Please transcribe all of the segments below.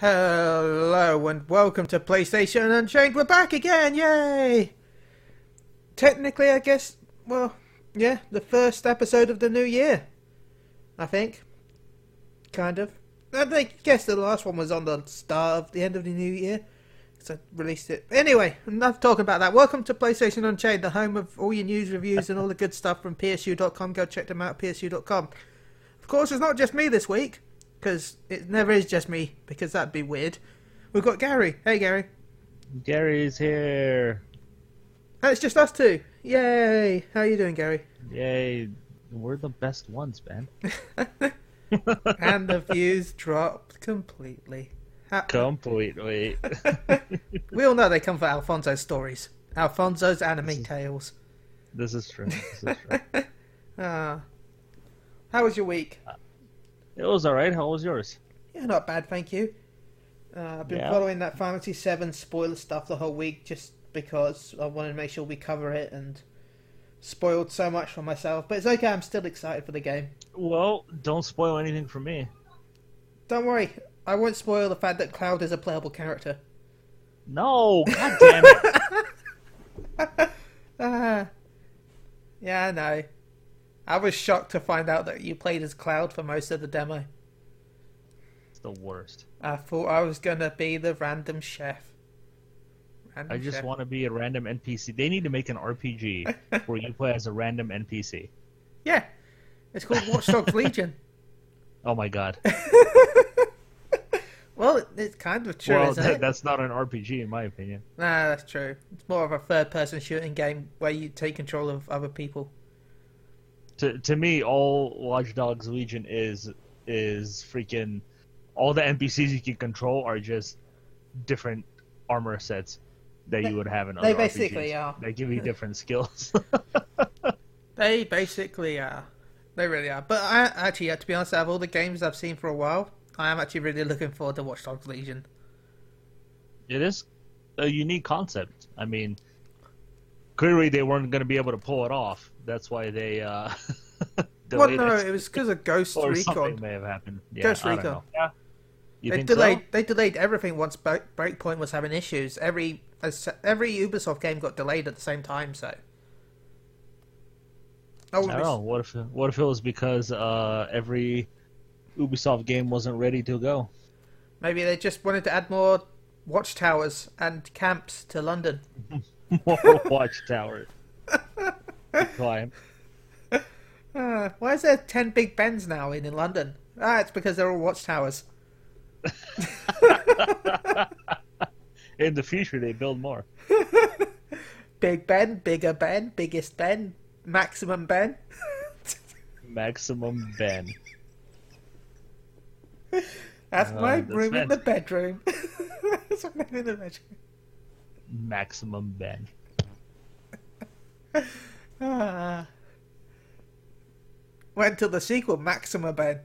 Hello and welcome to PlayStation Unchained. We're back again, yay! Technically, I guess, well, yeah, the first episode of the new year. I think. Kind of. I guess the last one was on the start of the end of the new year. Because I released it. Anyway, enough talking about that. Welcome to PlayStation Unchained, the home of all your news, reviews, and all the good stuff from PSU.com. Go check them out PSU.com. Of course, it's not just me this week because it never is just me, because that'd be weird. We've got Gary. Hey, Gary. Gary's here. And it's just us two. Yay! How you doing, Gary? Yay. We're the best ones, man. and the views dropped completely. Completely. we all know they come for Alfonso's stories. Alfonso's anime tales. this is true. This is true. Ah. How was your week? It was alright. How was yours? Yeah, not bad, thank you. Uh, I've been Yeah. following that Final Fantasy Seven spoiler stuff the whole week just because I wanted to make sure we cover it and spoiled so much for myself. But it's okay, I'm still excited for the game. Well, don't spoil anything for me. Don't worry, I won't spoil the fact that Cloud is a playable character. No! God damn it! Ah, yeah, I know. I was shocked to find out that you played as Cloud for most of the demo. It's the worst. I thought I was gonna be the random chef. Random I just chef. want to be a random NPC. They need to make an RPG where you play as a random NPC. Yeah, it's called Watch Dogs Legion. Oh my god. Well, it's kind of true, well, that, that's not an RPG in my opinion. Nah, that's true. It's more of a third-person shooting game where you take control of other people. To to me, all Watch Dogs Legion is is freaking all the NPCs you can control are just different armor sets that They- you would have in they other They basically RPGs. are. They give you different skills. They basically are. They really are. But I actually, to be honest, out of all the games I've seen for a while, I am actually really looking forward to Watch Dogs Legion. it is a unique concept. I mean, clearly they weren't going to be able to pull it off. That's why they uh, Well, no, it. was because of Ghost or something may have happened. Yeah, Ghost Recon. Yeah. You They delayed. so? They delayed everything once Breakpoint was having issues. Every every Ubisoft game got delayed at the same time. So. I I don't be- know. What if what if it was because uh, every Ubisoft game wasn't ready to go? Maybe they just wanted to add more watchtowers and camps to London. More watchtower. climb. Uh, why is there ten Big Bens now in, in London? Ah, it's because they're all watchtowers. In the future, they build more. Big Ben, bigger Ben, biggest Ben, maximum Ben. Maximum Ben. That's Uh, my that's room in the bedroom. That's my room in the bedroom. Maximum Ben. Ah. Went to the sequel, Maxima Ben.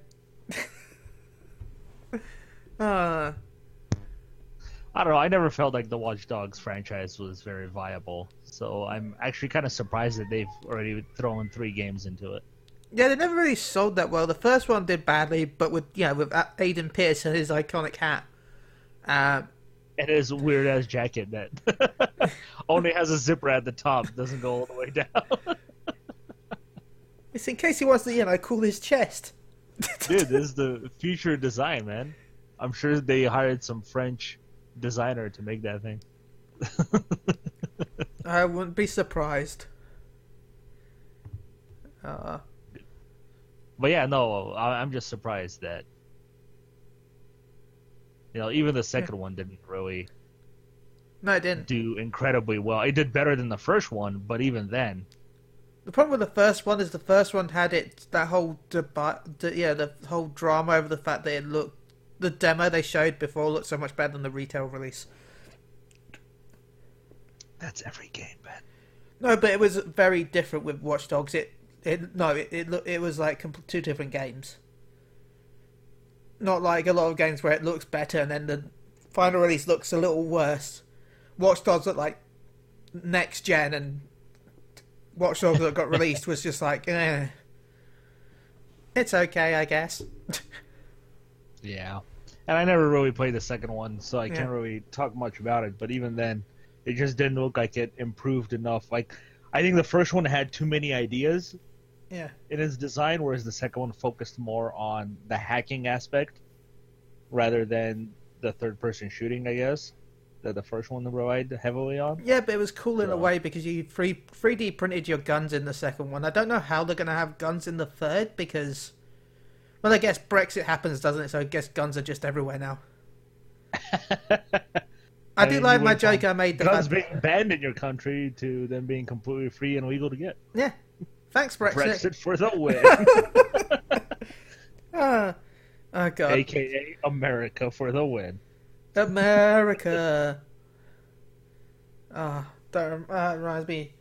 Ah. I don't know. I never felt like the Watch Dogs franchise was very viable. So I'm actually kind of surprised that they've already thrown three games into it. Yeah, they never really sold that well. The first one did badly, but with yeah, with A- Aiden Pearce and his iconic hat. Uh, And his weird ass jacket that only has a zipper at the top, doesn't go all the way down. it's in case he wants to, you know, cool his chest. Dude, this is the future design, man. I'm sure they hired some French designer to make that thing. I wouldn't be surprised. Uh, But yeah, no, I- I'm just surprised that you know even the second one didn't really no, it didn't. do incredibly well. It did better than the first one, but even then, The problem with the first one is the first one had it that whole deba- the, yeah, the whole drama over the fact that it looked the demo they showed before looked so much better than the retail release. that's every game, man. No, but it was very different with Watch Dogs. It it no, it it, look, it was like two different games. Not like a lot of games where it looks better and then the final release looks a little worse. Watch Dogs looked like next gen, and Watch Dogs that got released was just like, eh. It's okay, I guess. Yeah. and I never really played the second one, so I Yeah. can't really talk much about it. But even then, it just didn't look like it improved enough. Like, I think the first one had too many ideas Yeah. in its design, whereas the second one focused more on the hacking aspect rather than the third-person shooting. I guess that the first one relied heavily on. Yeah, but it was cool in a way because you three three D printed your guns in the second one. I don't know how they're gonna have guns in the third because, well, I guess Brexit happens, doesn't it? So I guess guns are just everywhere now. I, I do mean, like my joke I made. The Guns being banned in your country to them being completely free and legal to get. yeah, thanks Brexit. Brexit for the win. Ah, oh god, aka America for the win. America. Ah, that uh, reminds me.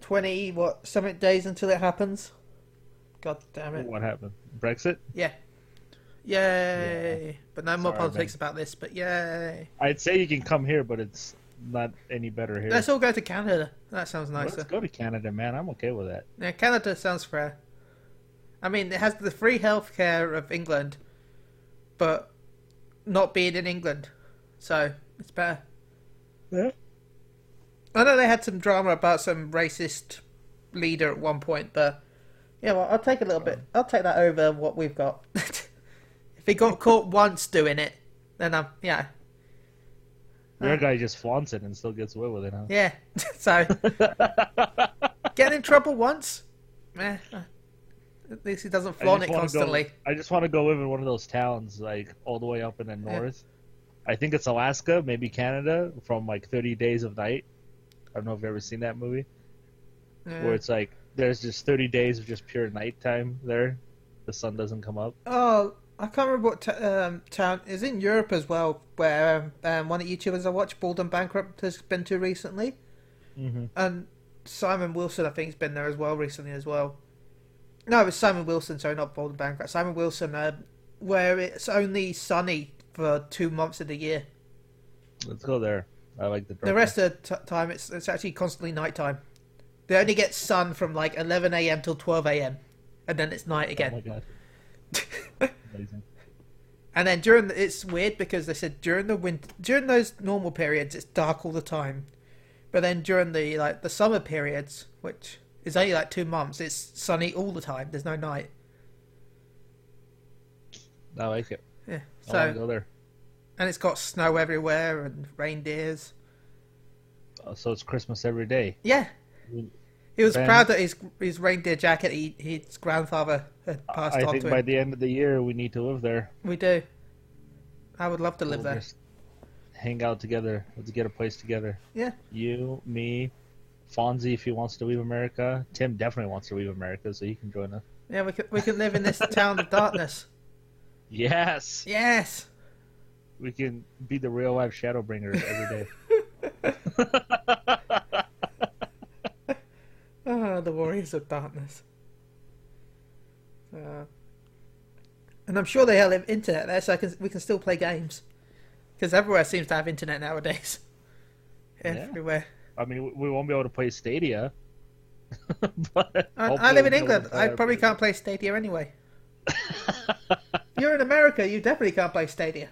Twenty what something days until it happens. God damn it. What happened? Brexit? Yeah. Yay. But no more Sorry, politics about this, but yay. I'd say you can come here, but it's not any better here. Let's all go to Canada. That sounds nicer. Let's go to Canada, man. I'm okay with that. Yeah, Canada sounds fair. I mean, it has the free healthcare of England, but not being in England. So, it's better. Yeah. I know they had some drama about some racist leader at one point, but yeah, well, I'll take a little bit. I'll take that over what we've got. if he got caught once doing it, then I'm yeah, Your guy just flaunts it and still gets away with it, huh? yeah. so get in trouble once, eh, at least he doesn't flaunt it constantly. Go, I just want to go live in one of those towns, like all the way up in the north. I think it's Alaska, maybe Canada, from like 30 Days of Night. I don't know if you've ever seen that movie, Yeah. where it's like there's just 30 days of just pure nighttime there. The sun doesn't come up. Oh, I can't remember what t- um, town is in Europe as well, where um, um, one of the YouTubers I watch, Bald and Bankrupt, has been to recently, Mm-hmm. and Simon Wilson I think has been there as well recently as well. No, it's Simon Wilson, sorry, not Bald and Bankrupt. Simon Wilson, uh, where it's only sunny for two months of the year. Let's go there. I like the. The rest of the t- time, it's it's actually constantly nighttime. They only get sun from like 11 a.m. till 12 a.m. and then it's night Oh again. my god. Amazing. And then during the, it's weird because they said during the winter during those normal periods it's dark all the time, but then during the like the summer periods, which is only like two months, it's sunny all the time. There's no night. I like it. Yeah. I So go there. and it's got snow everywhere and reindeers. Uh, so it's Christmas every day. Yeah. He was Ben- proud that his his reindeer jacket he, his grandfather had passed I on think to by him. the end of the year we need to live there. We do. I would love to live We'll there. just hang out together. Let's get a place together. Yeah. You, me, Fonzie if he wants to leave America. Tim definitely wants to leave America, so he can join us. Yeah, we could we can live in this town of darkness. Yes, Yes. we can be the real life Shadowbringers every day. The Warriors of Darkness. Uh, and I'm sure they have internet there, so I can, we can still play games. Because everywhere seems to have internet nowadays. Yeah. Everywhere. I mean, we- won't be able to play Stadia. but I, I live in we'll be able England. I probably can't play Stadia anyway. You're in America. You definitely can't play Stadia.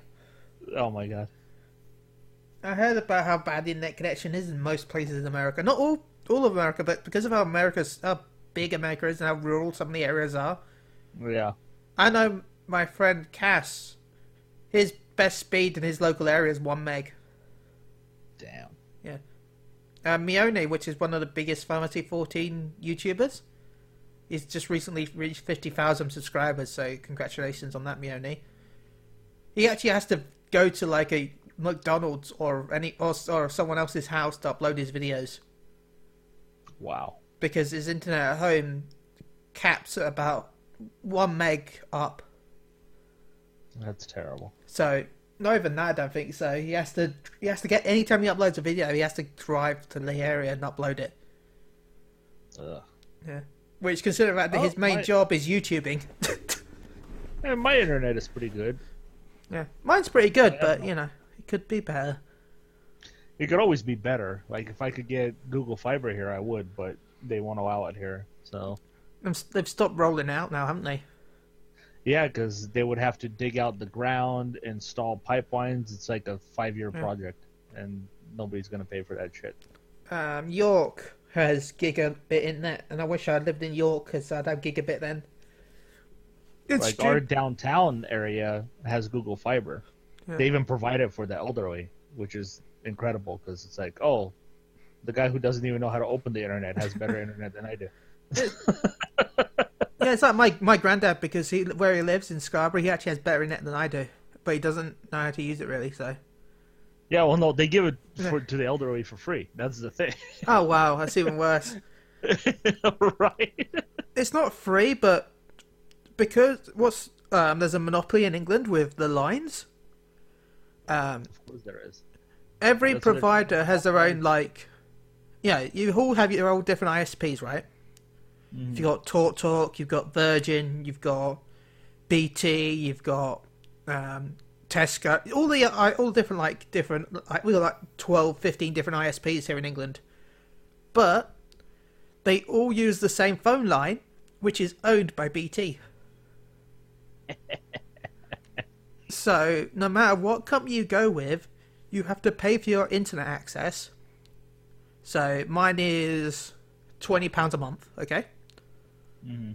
oh my god. I heard about how bad the internet connection is in most places in America. Not all, all of America, but because of how America's how big America is and how rural some of the areas are. Yeah. I know my friend Cass. His best speed in his local area is one meg. Damn. Yeah. Uh, Mione, which is one of the biggest Fantasy 14 YouTubers, he's just recently reached 50,000 subscribers. So congratulations on that, Mione. He actually has to go to like a McDonald's or any or, or someone else's house to upload his videos Wow. because his internet at home caps at about one meg up. That's terrible. So not even that, I don't think so. He has to he has to get anytime he uploads a video, he has to drive to the area and upload it. Ugh. Yeah. Which, considering that Oh, his main my- job is YouTubing, And my internet is pretty good. yeah, mine's pretty good, Yeah. but you know, it could be better. It could always be better. Like if I could get Google Fiber here, I would, but they won't allow it here. So They've stopped rolling out now, haven't they? Yeah, because they would have to dig out the ground, install pipelines. It's like a five-year Yeah. project, and nobody's gonna pay for that shit. Um, York has gigabit internet, and I wish I lived in York because I'd have gigabit then. It's like stu- our downtown area has Google Fiber. Yeah. They even provide it for the elderly, which is incredible because it's like, oh, the guy who doesn't even know how to open the internet has better internet than I do. yeah, it's like my my granddad because he where he lives in Scarborough, he actually has better internet than I do, but he doesn't know how to use it really. So, Yeah, well, no, they give it for, to the elderly for free. That's the thing, oh wow, that's even worse. right? It's not free, but because what's um, there's a monopoly in England with the lines. Um, Of course there is. Every That's provider has their own like, yeah, you all have your own different ISPs, right? You've got Talk Talk, you've got Virgin, you've got BT, you've got um, Tesco, all the uh, all different like different like we got like 12, 15 different ISPs here in England, but they all use the same phone line, which is owned by BT. so no matter what company you go with, you have to pay for your internet access. So mine is twenty pounds a month, okay? hmm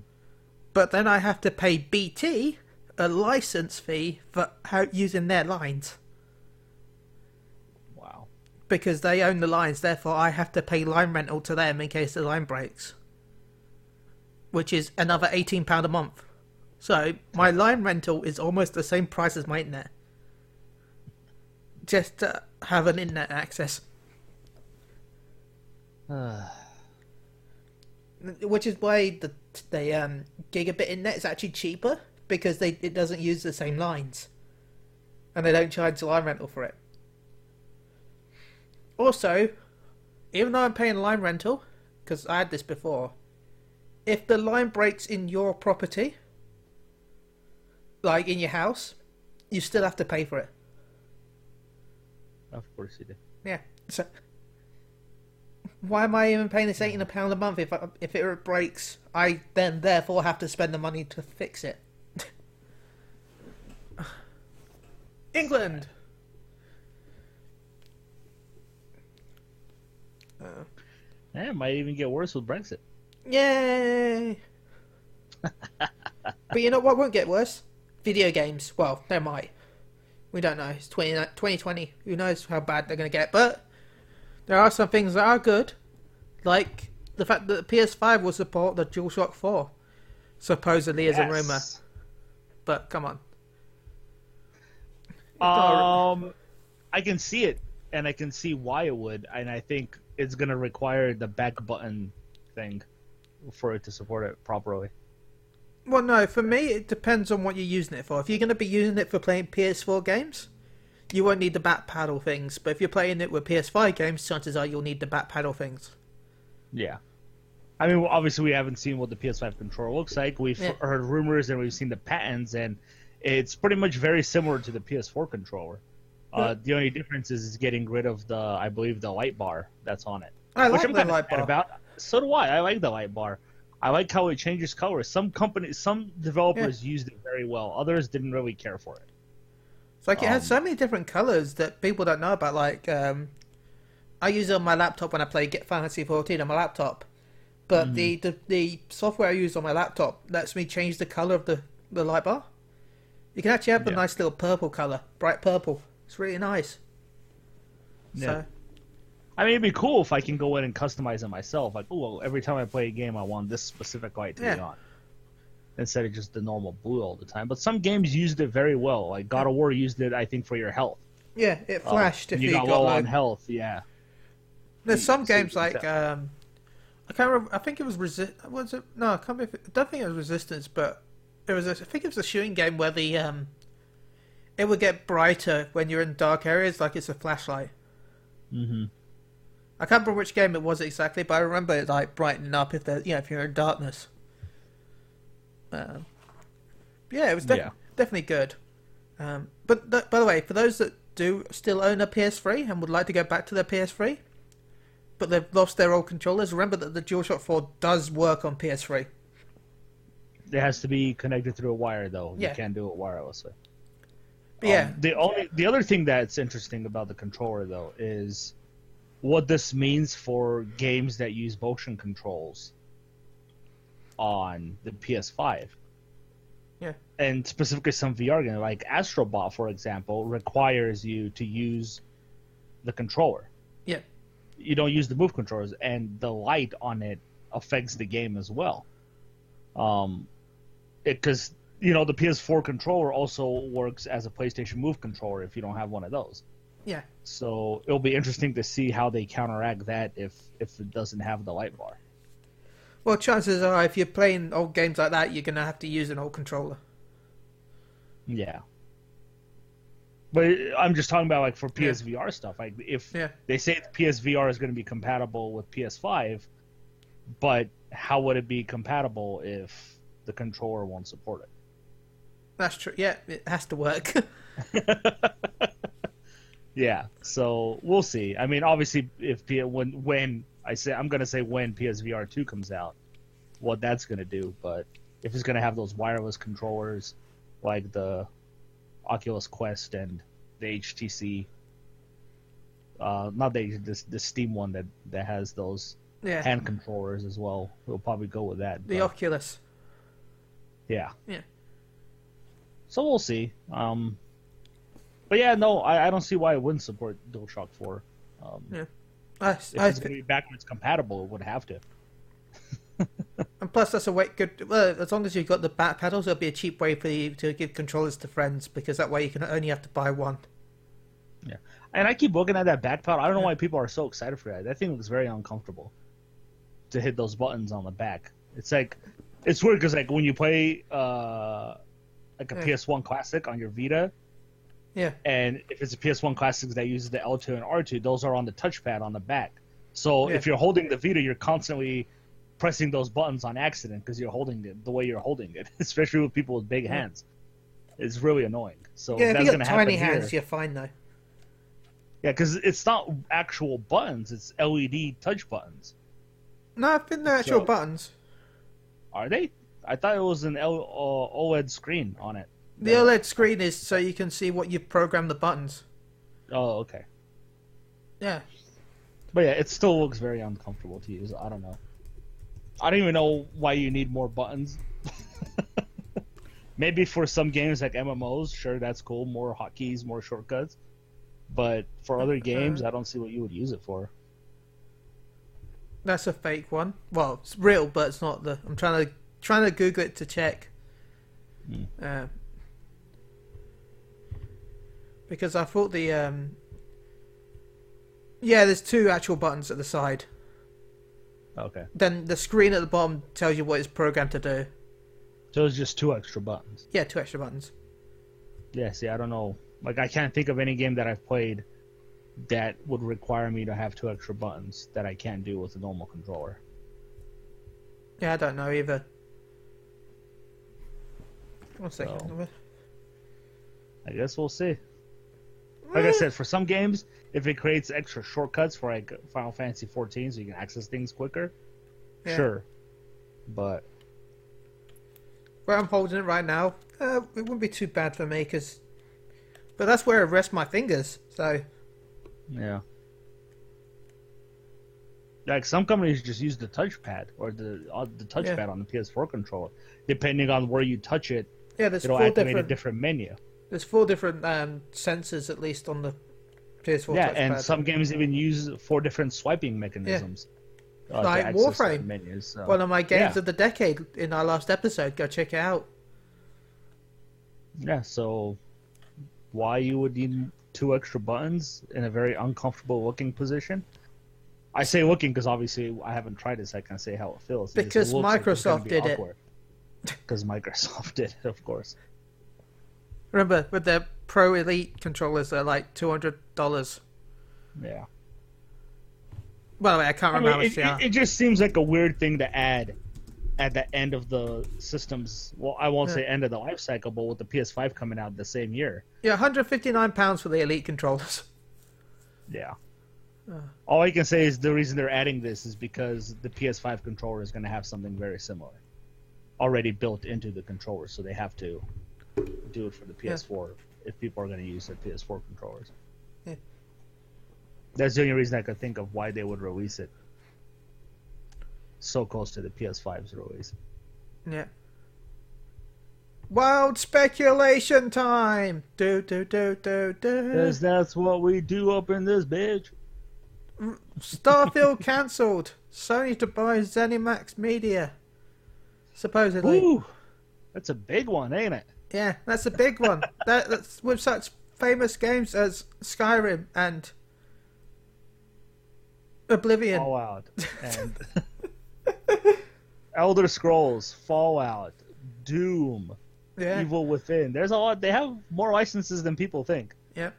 But then I have to pay BT a license fee for how using their lines Wow. because they own the lines. Therefore, I have to pay line rental to them in case the line breaks, which is another eighteen pound a month. So my line rental is almost the same price as my internet, just have an internet access. which is why the the um, gigabit internet is actually cheaper because they it doesn't use the same lines, and they don't charge line rental for it. Also, even though I'm paying line rental, because I had this before, if the line breaks in your property, like in your house, you still have to pay for it. Of course you do. Yeah. So why am I even paying this eighteen pound a month if I, if it breaks? I then therefore have to spend the money to fix it. England. Uh, Yeah, it might even get worse with Brexit. yay! but you know what won't get worse? Video games. Well, they might. We don't know. It's 20, 2020. Who knows how bad they're going to get? But there are some things that are good, like the fact that the PS5 will support the DualShock 4, supposedly as a rumor. But come on. Um, I can see it, and I can see why it would, and I think it's gonna require the back button thing for it to support it properly. Well, no, for me, it depends on what you're using it for. If you're going to be using it for playing PS4 games, you won't need the back paddle things. But if you're playing it with PS5 games, chances are you'll need the back paddle things. Yeah. I mean, obviously, we haven't seen what the PS5 controller looks like. We've Yeah. heard rumors and we've seen the patents, and it's pretty much very similar to the PS4 controller. Uh, the only difference is it's getting rid of the, I believe, the light bar that's on it. I which like I'm the light bar. about. So do I. I like the light bar. I like how it changes colors. Some companies, some developers used it very well. Others didn't really care for it. It's like it has Um, so many different colors that people don't know about. Like, um, I use it on my laptop when I play Get Fantasy 14 on my laptop. But the, the the software I use on my laptop lets me change the color of the, the light bar. You can actually have a Yeah. nice little purple color, bright purple. It's really nice. Yeah. So I mean, it'd be cool if I can go in and customize it myself. Like, oh, every time I play a game, I want this specific light to be on, instead of just the normal blue all the time. But some games used it very well. Like God of War used it, I think, for your health. yeah, it Uh, flashed if you you got got low low. on health. Yeah. There's some games like um, I can't remember. I think it was resist. Was it? No, I can't. Remember I don't think it was Resistance, but it was. A, I think it was a shooting game where the um, it would get brighter when you're in dark areas, like it's a flashlight. Mm-hmm. I can't remember which game it was exactly, but I remember it like brightening up if there, you know, if you're in darkness. Um, yeah, it was def- Yeah. definitely good. Um, but th- by the way, for those that do still own a PS3 and would like to go back to their PS3, but they've lost their old controllers, remember that the DualShock 4 does work on PS3. It has to be connected through a wire, though. Yeah. You can't do it wirelessly. But yeah, Um, the only the other thing that's interesting about the controller though is what this means for games that use motion controls on the PS5. Yeah. And specifically some VR games like Astrobot, for example, requires you to use the controller. yeah, You don't use the move controllers, and the light on it affects the game as well. Um, because you know the PS4 controller also works as a PlayStation Move controller if you don't have one of those. Yeah. So it'll be interesting to see how they counteract that if if it doesn't have the light bar. Well, chances are, if you're playing old games like that, you're gonna have to use an old controller. Yeah. But I'm just talking about like for PSVR stuff. Like if Yeah. they say PSVR is going to be compatible with PS5, but how would it be compatible if the controller won't support it? That's true. Yeah, it has to work. yeah. So we'll see. I mean, obviously, if P- when when I say I'm going to say when PSVR two comes out, what that's going to do. But if it's going to have those wireless controllers, like the Oculus Quest and the HTC, uh, not the, the the Steam one that that has those yeah, hand controllers as well. We'll probably go with that. the but- Oculus. yeah. Yeah. So we'll see. Um, but yeah, no, I, I don't see why it wouldn't support DualShock 4. Um, Yeah. I, If I, it's going to be backwards compatible, it would have to. and plus, that's a way good. Well, as long as you've got the back paddles, it'll be a cheap way for you to give controllers to friends because that way you can only have to buy one. Yeah, and I keep looking at that back paddle. I don't know why people are so excited for that. That thing looks very uncomfortable to hit those buttons on the back. It's like it's weird because like when you play uh, like a Yeah. PS1 Classic on your Vita, Yeah, and if it's a PS1 Classic that uses the L2 and R2, those are on the touchpad on the back. So Yeah. if you're holding the Vita, you're constantly pressing those buttons on accident because you're holding it the way you're holding it, especially with people with big hands. It's really annoying. So yeah. If that's you got tiny hands, here. you're fine though. Yeah, because it's not actual buttons; it's LED touch buttons. No, I think they're actual So- buttons. Are they? I thought it was an L- uh, OLED screen on it. The OLED screen is so you can see what you've programmed the buttons. Oh, okay. Yeah, But yeah, it still looks very uncomfortable to use. I don't know. I don't even know why you need more buttons. Maybe for some games like MMOs, sure, that's cool. More hotkeys, more shortcuts. But for other games, I don't see what you would use it for. that's a fake one. Well, it's real, but it's not the. I'm trying to trying to Google it to check. Uh, because I thought the um. Yeah, there's two actual buttons at the side. Okay. Then the screen at the bottom tells you what it's programmed to do. So it's just two extra buttons. Yeah, two extra buttons. Yeah, see, I don't know. Like, I can't think of any game that I've played that would require me to have two extra buttons that I can't do with a normal controller. Yeah, I don't know either. One second. So- I guess we'll see. Like I said, for some games, if it creates extra shortcuts for like Final Fantasy 14, so you can access things quicker, Yeah. sure. But Where I'm holding it right now, uh, it wouldn't be too bad for me, cause... But that's where I rest my fingers, so... yeah, like some companies just use the touchpad or the uh, the touchpad on the PS4 controller. Depending on where you touch it, Yeah, there's it'll activate different... a different menu. There's four different um, sensors, at least, on the PS4 yeah, touchpad. and some games even use four different swiping mechanisms. uh, Like Warframe. menus. So. One of my games Yeah. of the decade in our last episode. Go check it out. Yeah, so why you would need two extra buttons in a very uncomfortable looking position? I say looking because obviously I haven't tried this. I can't say how it feels. It Because like Microsoft be did it. Because Microsoft did it, of course. Remember, with their Pro Elite controllers, they're like $200. Yeah. By the way, I can't I remember mean, how much it, they are. it, it just seems like a weird thing to add at the end of the system's. Well, I won't Yeah. say end of the life cycle, but with the PS5 coming out the same year. Yeah, £159 for the Elite controllers. Yeah. Uh. All I can say is the reason they're adding this is because the PS5 controller is going to have something very similar. already built into the controller, so they have to do it for the PS4 if people are going to use their PS4 controllers. Yeah. That's the only reason I could think of why they would release it so close to the PS5's release. Yeah. Wild speculation time. Do do do do do. Because that's what we do up in this bitch. Mm, Starfield cancelled. Sony to buy ZeniMax Media. Supposedly. Ooh, that's a big one, ain't it? Yeah, that's a big one. that, that's with such famous games as Skyrim and Oblivion. Fallout and Elder Scrolls, Fallout, Doom, yeah. Evil Within. There's a lot. They have more licenses than people think. Yep.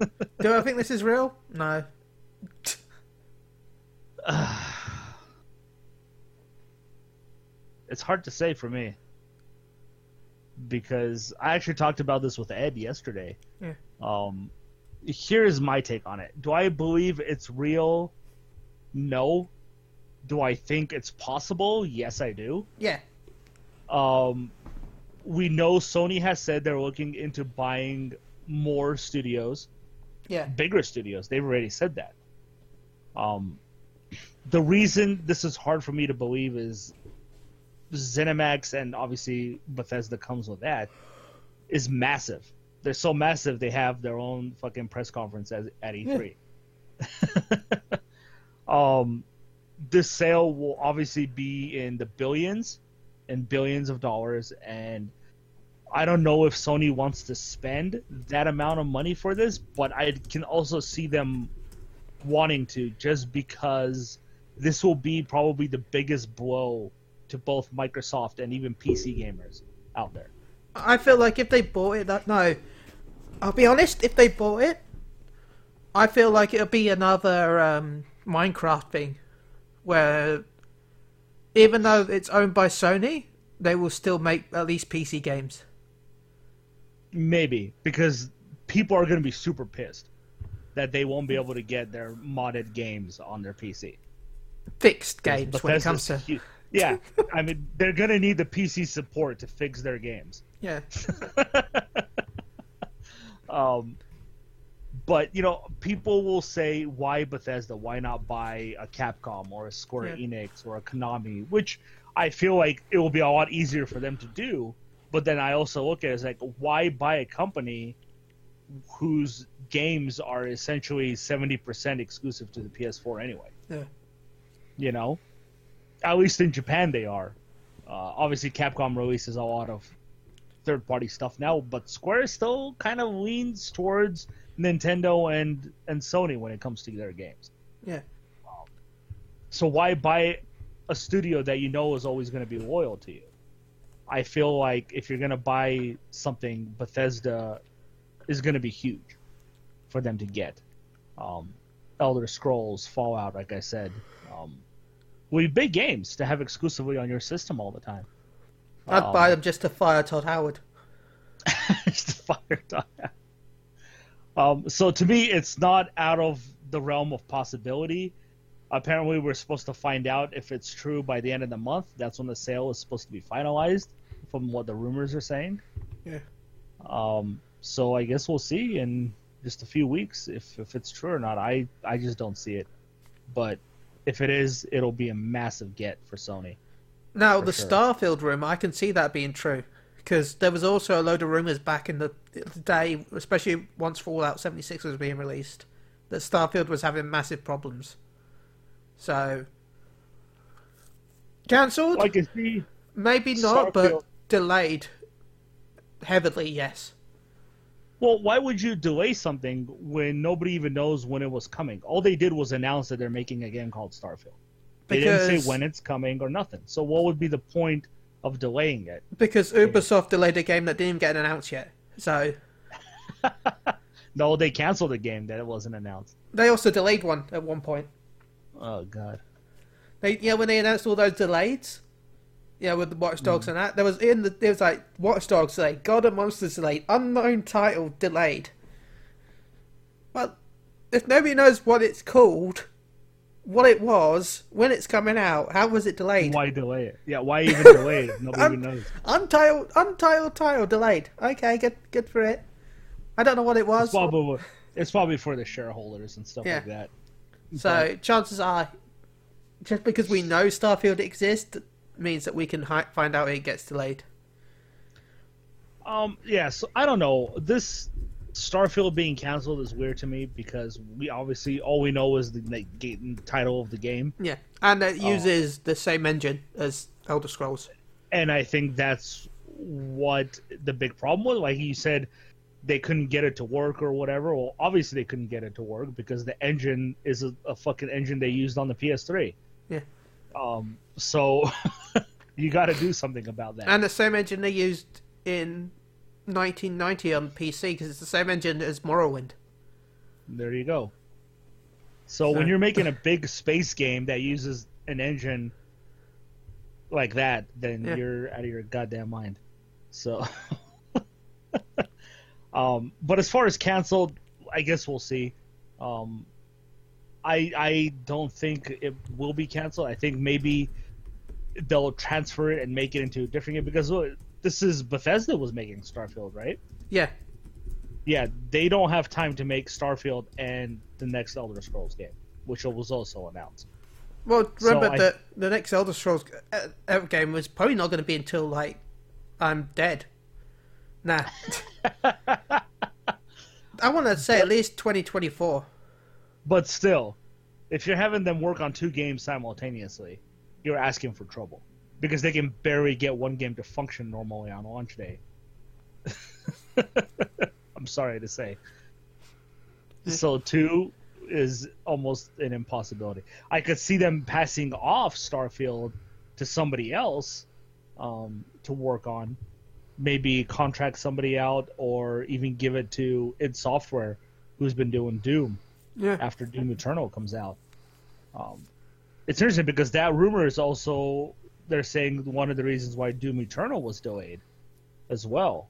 Do I think this is real? No. it's hard to say for me because I actually talked about this with Ed yesterday. Yeah. Um, here's my take on it. Do I believe it's real? No. Do I think it's possible? Yes, I do. Yeah. Um, we know Sony has said they're looking into buying more studios, Yeah. bigger studios. They've already said that. Um, the reason this is hard for me to believe is ZeniMax and obviously Bethesda comes with that is massive. They're so massive they have their own fucking press conference at, at E3. um, this sale will obviously be in the billions and billions of dollars, and I don't know if Sony wants to spend that amount of money for this, but I can also see them wanting to just because this will be probably the biggest blow to both Microsoft and even PC gamers out there. I feel like if they bought it, that no, I'll be honest. If they bought it, I feel like it'll be another um, Minecraft thing, where even though it's owned by Sony, they will still make at least PC games. Maybe because people are going to be super pissed that they won't be able to get their modded games on their PC. Fixed games when it comes to hu- yeah, I mean they're going to need the PC support to fix their games. yeah, um, but you know, people will say, "Why Bethesda? Why not buy a Capcom or a Square Yeah. Enix or a Konami?" Which I feel like it will be a lot easier for them to do. But then I also look at it as like, why buy a company whose games are essentially seventy percent exclusive to the PS4 anyway? yeah, You know, at least in Japan they are. Uh, obviously, Capcom releases a lot of third-party stuff now, but Square still kind of leans towards Nintendo and and Sony when it comes to their games. yeah. So why buy a studio that you know is always going to be loyal to you? I feel like if you're going to buy something, Bethesda is going to be huge for them to get. Um, Elder Scrolls, Fallout, like I said, um, will be big games to have exclusively on your system all the time. I'd Um, buy them just to fire Todd Howard. just to fire Todd. Um, so to me, it's not out of the realm of possibility. Apparently, we're supposed to find out if it's true by the end of the month. That's when the sale is supposed to be finalized, from what the rumors are saying. Yeah. Um, so I guess we'll see in just a few weeks if if it's true or not. I I just don't see it, but if it is, it'll be a massive get for Sony. Now For the sure. Starfield rumor, I can see that being true because there was also a load of rumors back in the, the day, especially once Fallout 76 was being released, that Starfield was having massive problems. So cancelled, I can see maybe not, Starfield- but delayed heavily. Yes, Well, why would you delay something when nobody even knows when it was coming? All they did was announce that they're making a game called Starfield. They didn't say when it's coming or nothing. So what would be the point of delaying it? because Ubisoft delayed a game that didn't even get announced yet. So No, they canceled a game that it wasn't announced. they also delayed one at one point. Oh god. They yeah, when they announced all those delays, yeah, with the Watch Dogs and that, there was in the there was like Watch Dogs delayed, Gods and Monsters delayed, unknown title delayed. Well, if nobody knows what it's called, what it was, when it's coming out, how was it delayed? Why delay it? Yeah, why even delay it? Nobody Um, even knows. Untitled, untitled title delayed. Okay, good, good for it. I don't know what it was. It's probably, it's probably for the shareholders and stuff Yeah. like that. So chances are, just because we know Starfield exists, means that we can hi- find out it gets delayed. Um, yeah, so I don't know. This Starfield being canceled is weird to me because we obviously all we know is the ga- title of the game, Yeah, and it Oh. uses the same engine as Elder Scrolls. and I think that's what the big problem was. Like you said, they couldn't get it to work or whatever. Well, obviously they couldn't get it to work because the engine is a, a fucking engine they used on the PS3. Yeah. Um. So you got to do something about that. And the same engine they used in 1990 on PC because it's the same engine as Morrowind. There you go. So when you're making a big space game that uses an engine like that, then Yeah. you're out of your goddamn mind. So, um, but as far as canceled, I guess we'll see. Um, I I don't think it will be canceled. I think maybe they'll transfer it and make it into a different game because this is Bethesda was making Starfield, right? Yeah, yeah, they don't have time to make Starfield and the next Elder Scrolls game, which was also announced. well, remember So I- that the next Elder Scrolls uh, uh, game was probably not going to be until like I'm dead. Nah, I want to say at least 2024. But still, if you're having them work on two games simultaneously, you're asking for trouble because they can barely get one game to function normally on launch day. I'm sorry to say. So two is almost an impossibility. I could see them passing off Starfield to somebody else um, to work on, maybe contract somebody out, or even give it to id Software, who's been doing Doom Yeah, after Doom Eternal comes out. Um, it's interesting because that rumor is also they're saying one of the reasons why Doom Eternal was delayed, as well,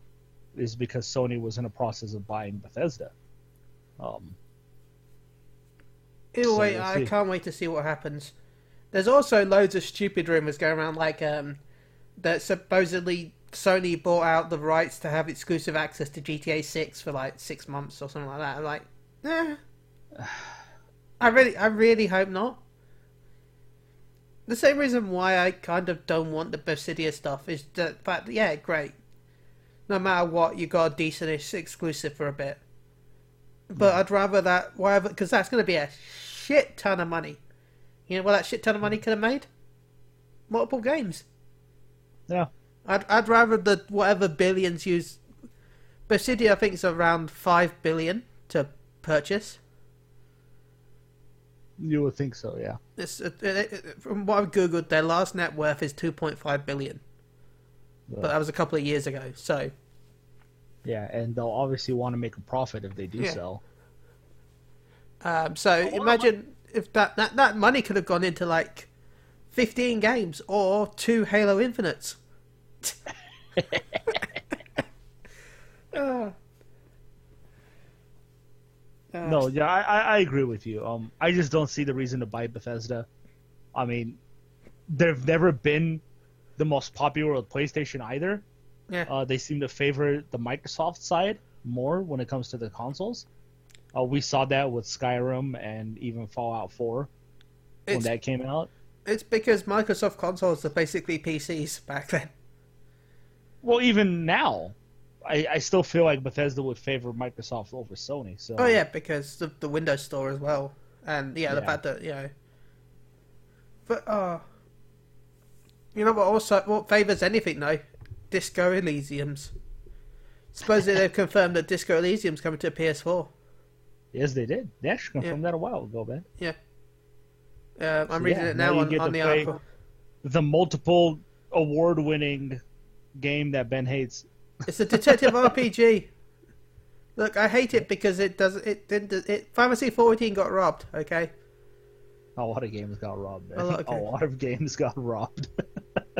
is because Sony was in a process of buying Bethesda. Um, Either So way, we'll I can't wait to see what happens. There's also loads of stupid rumors going around, like um, that supposedly Sony bought out the rights to have exclusive access to GTA 6 for like six months or something like that. I'm like, eh. I really, I really hope not. The same reason why I kind of don't want the Bethesda stuff is the fact that, yeah, great. No matter what, you got a decentish exclusive for a bit. But I'd rather that, whatever, because that's going to be a shit ton of money. You know what that shit ton of money could have made? Multiple games. yeah, I'd I'd rather the whatever billions use. Bethesda, I think, is around five billion to purchase. You would think so, yeah. It's, it, it, it- from what I've googled, their last net worth is two point five billion, but that was a couple of years ago. So Yeah, and they'll obviously want to make a profit if they do Yeah. so. Um, so imagine if that, that that money could have gone into like fifteen games or two Halo Infinites. Ah. Ah. No, yeah, I, I, I agree with you. Um, I just don't see the reason to buy Bethesda. I mean, they've never been the most popular with PlayStation either. Yeah. Uh, they seem to favor the Microsoft side more when it comes to the consoles. Uh, we saw that with Skyrim and even Fallout 4 when that came out. it's because Microsoft consoles are basically PCs back then. Well, even now, I, I still feel like Bethesda would favor Microsoft over Sony. So Oh yeah, because of the Windows Store as well, and yeah, the fact that you know. But uh, you know what? Also, what favors anything though? Disco Elysium's. Supposedly they've confirmed that Disco Elysium's coming to PS4. yes, they did. They actually confirmed that a while ago, man. Uh, I'm So, reading yeah, it now now, on, on the article. the multiple award-winning game that Ben hates. It's a detective RPG. Look, I hate it because it does it didn't it Fantasy 14 got robbed. Okay, A lot of games got robbed. A lot, okay. lot of games got robbed.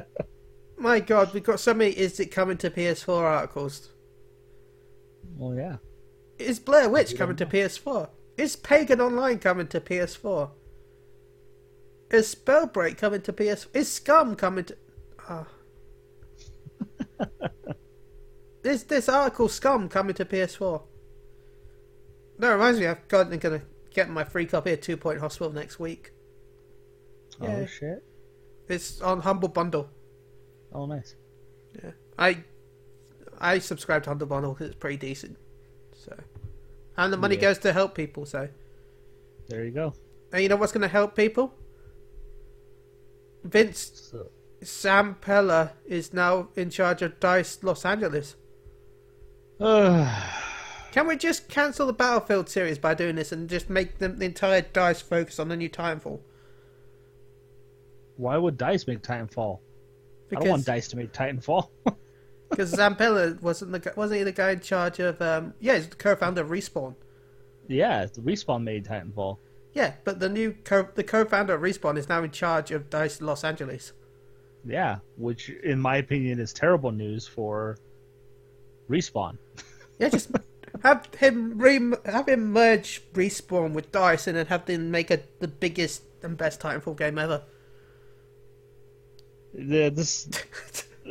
my God, we've got so many. Is it coming to PS4 articles? well, yeah. Is Blair Witch coming to PS4? Is Pagan Online coming to PS4? is Spellbreak coming to PS? Is Scum coming to? Oh. is this article Scum coming to PS4? That reminds me, I've got I'm gonna get my free copy of Two Point Hospital next week. Oh Yeah. shit! It's on Humble Bundle. Oh nice. Yeah, I I subscribe to Humble Bundle because it's pretty decent. So, and the money Yeah. goes to help people. So, There you go. and you know what's going to help people? Vince So, Zampella is now in charge of Dice Los Angeles. Can we just cancel the Battlefield series by doing this and just make them, the entire Dice focus on the new Titanfall? why would Dice make Titanfall? I don't want Dice to make Titanfall. because Zampella wasn't the wasn't he the guy in charge of um yeah he's the co-founder of Respawn. yeah, respawn made Titanfall. Yeah, but the new co- the co-founder of Respawn is now in charge of Dice Los Angeles. Yeah, which in my opinion is terrible news for respawn. Yeah, just have him re- have him merge Respawn with Dice and have them make a, the biggest and best Titanfall game ever. The, this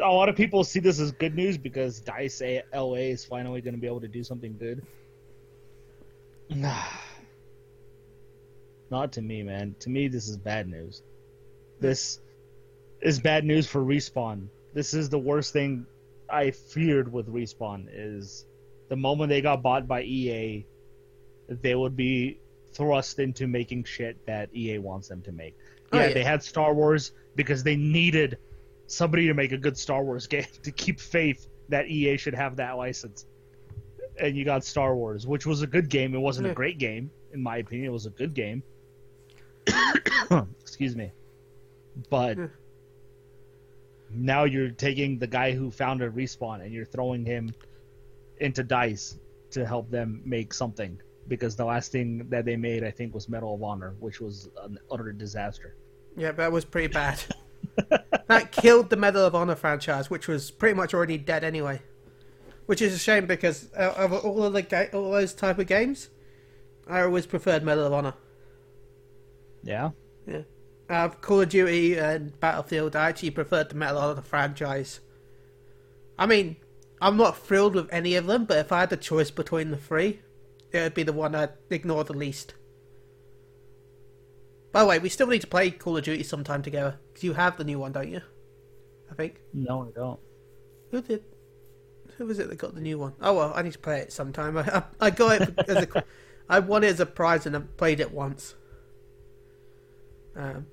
a lot of people see this as good news because Dice A- LA is finally going to be able to do something good. Nah. Not to me, man. To me, this is bad news. This is bad news for respawn. This is the worst thing I feared with respawn. Is the moment they got bought by EA, they would be thrust into making shit that EA wants them to make. Oh, Yeah, yeah. they had Star Wars because they needed somebody to make a good Star Wars game to keep faith that EA should have that license. And you got Star Wars, which was a good game. It wasn't Yeah. a great game, in my opinion. It was a good game. Excuse me. But. Now you're taking the guy who founded Respawn and you're throwing him into Dice to help them make something. Because the last thing that they made, I think, was Medal of Honor, which was an utter disaster. Yeah, that was pretty bad. that killed the Medal of Honor franchise, which was pretty much already dead anyway. Which is a shame because of all of the ga- all those type of games, I always preferred Medal of Honor. Yeah. Yeah. Of Call of Duty and Battlefield, I actually preferred the Medal of Honor franchise. I mean, I'm not thrilled with any of them, but if I had the choice between the three, it would be the one I'd ignore the least. By the way, we still need to play Call of Duty sometime together. Because you have the new one, don't you? I think. No, I don't. Who did? Who was it that got the new one? Oh well, I need to play it sometime. I, I, I got it as a, I won it as a prize and I played it once. Um,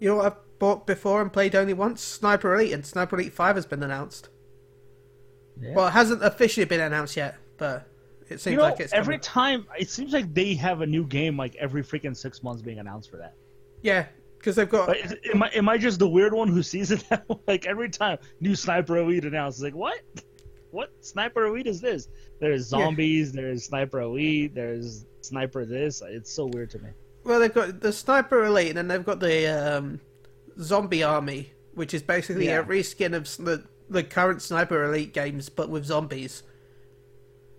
you know what I've bought before and played only once? Sniper Elite, and Sniper Elite Five has been announced. Yeah. Well, it hasn't officially been announced yet, but it seems you know, like it's every coming. time it seems like they have a new game like every freaking six months being announced for that. yeah, because they've got But am I am I just the weird one who sees it that way? like every time new Sniper Elite announced, like what? What Sniper Elite is this? There's Yeah. zombies. There's Sniper Elite. There's Sniper this. It's so weird to me. Well, they've got the Sniper Elite, and then they've got the um, Zombie Army, which is basically Yeah. a reskin of the, the current Sniper Elite games, but with zombies.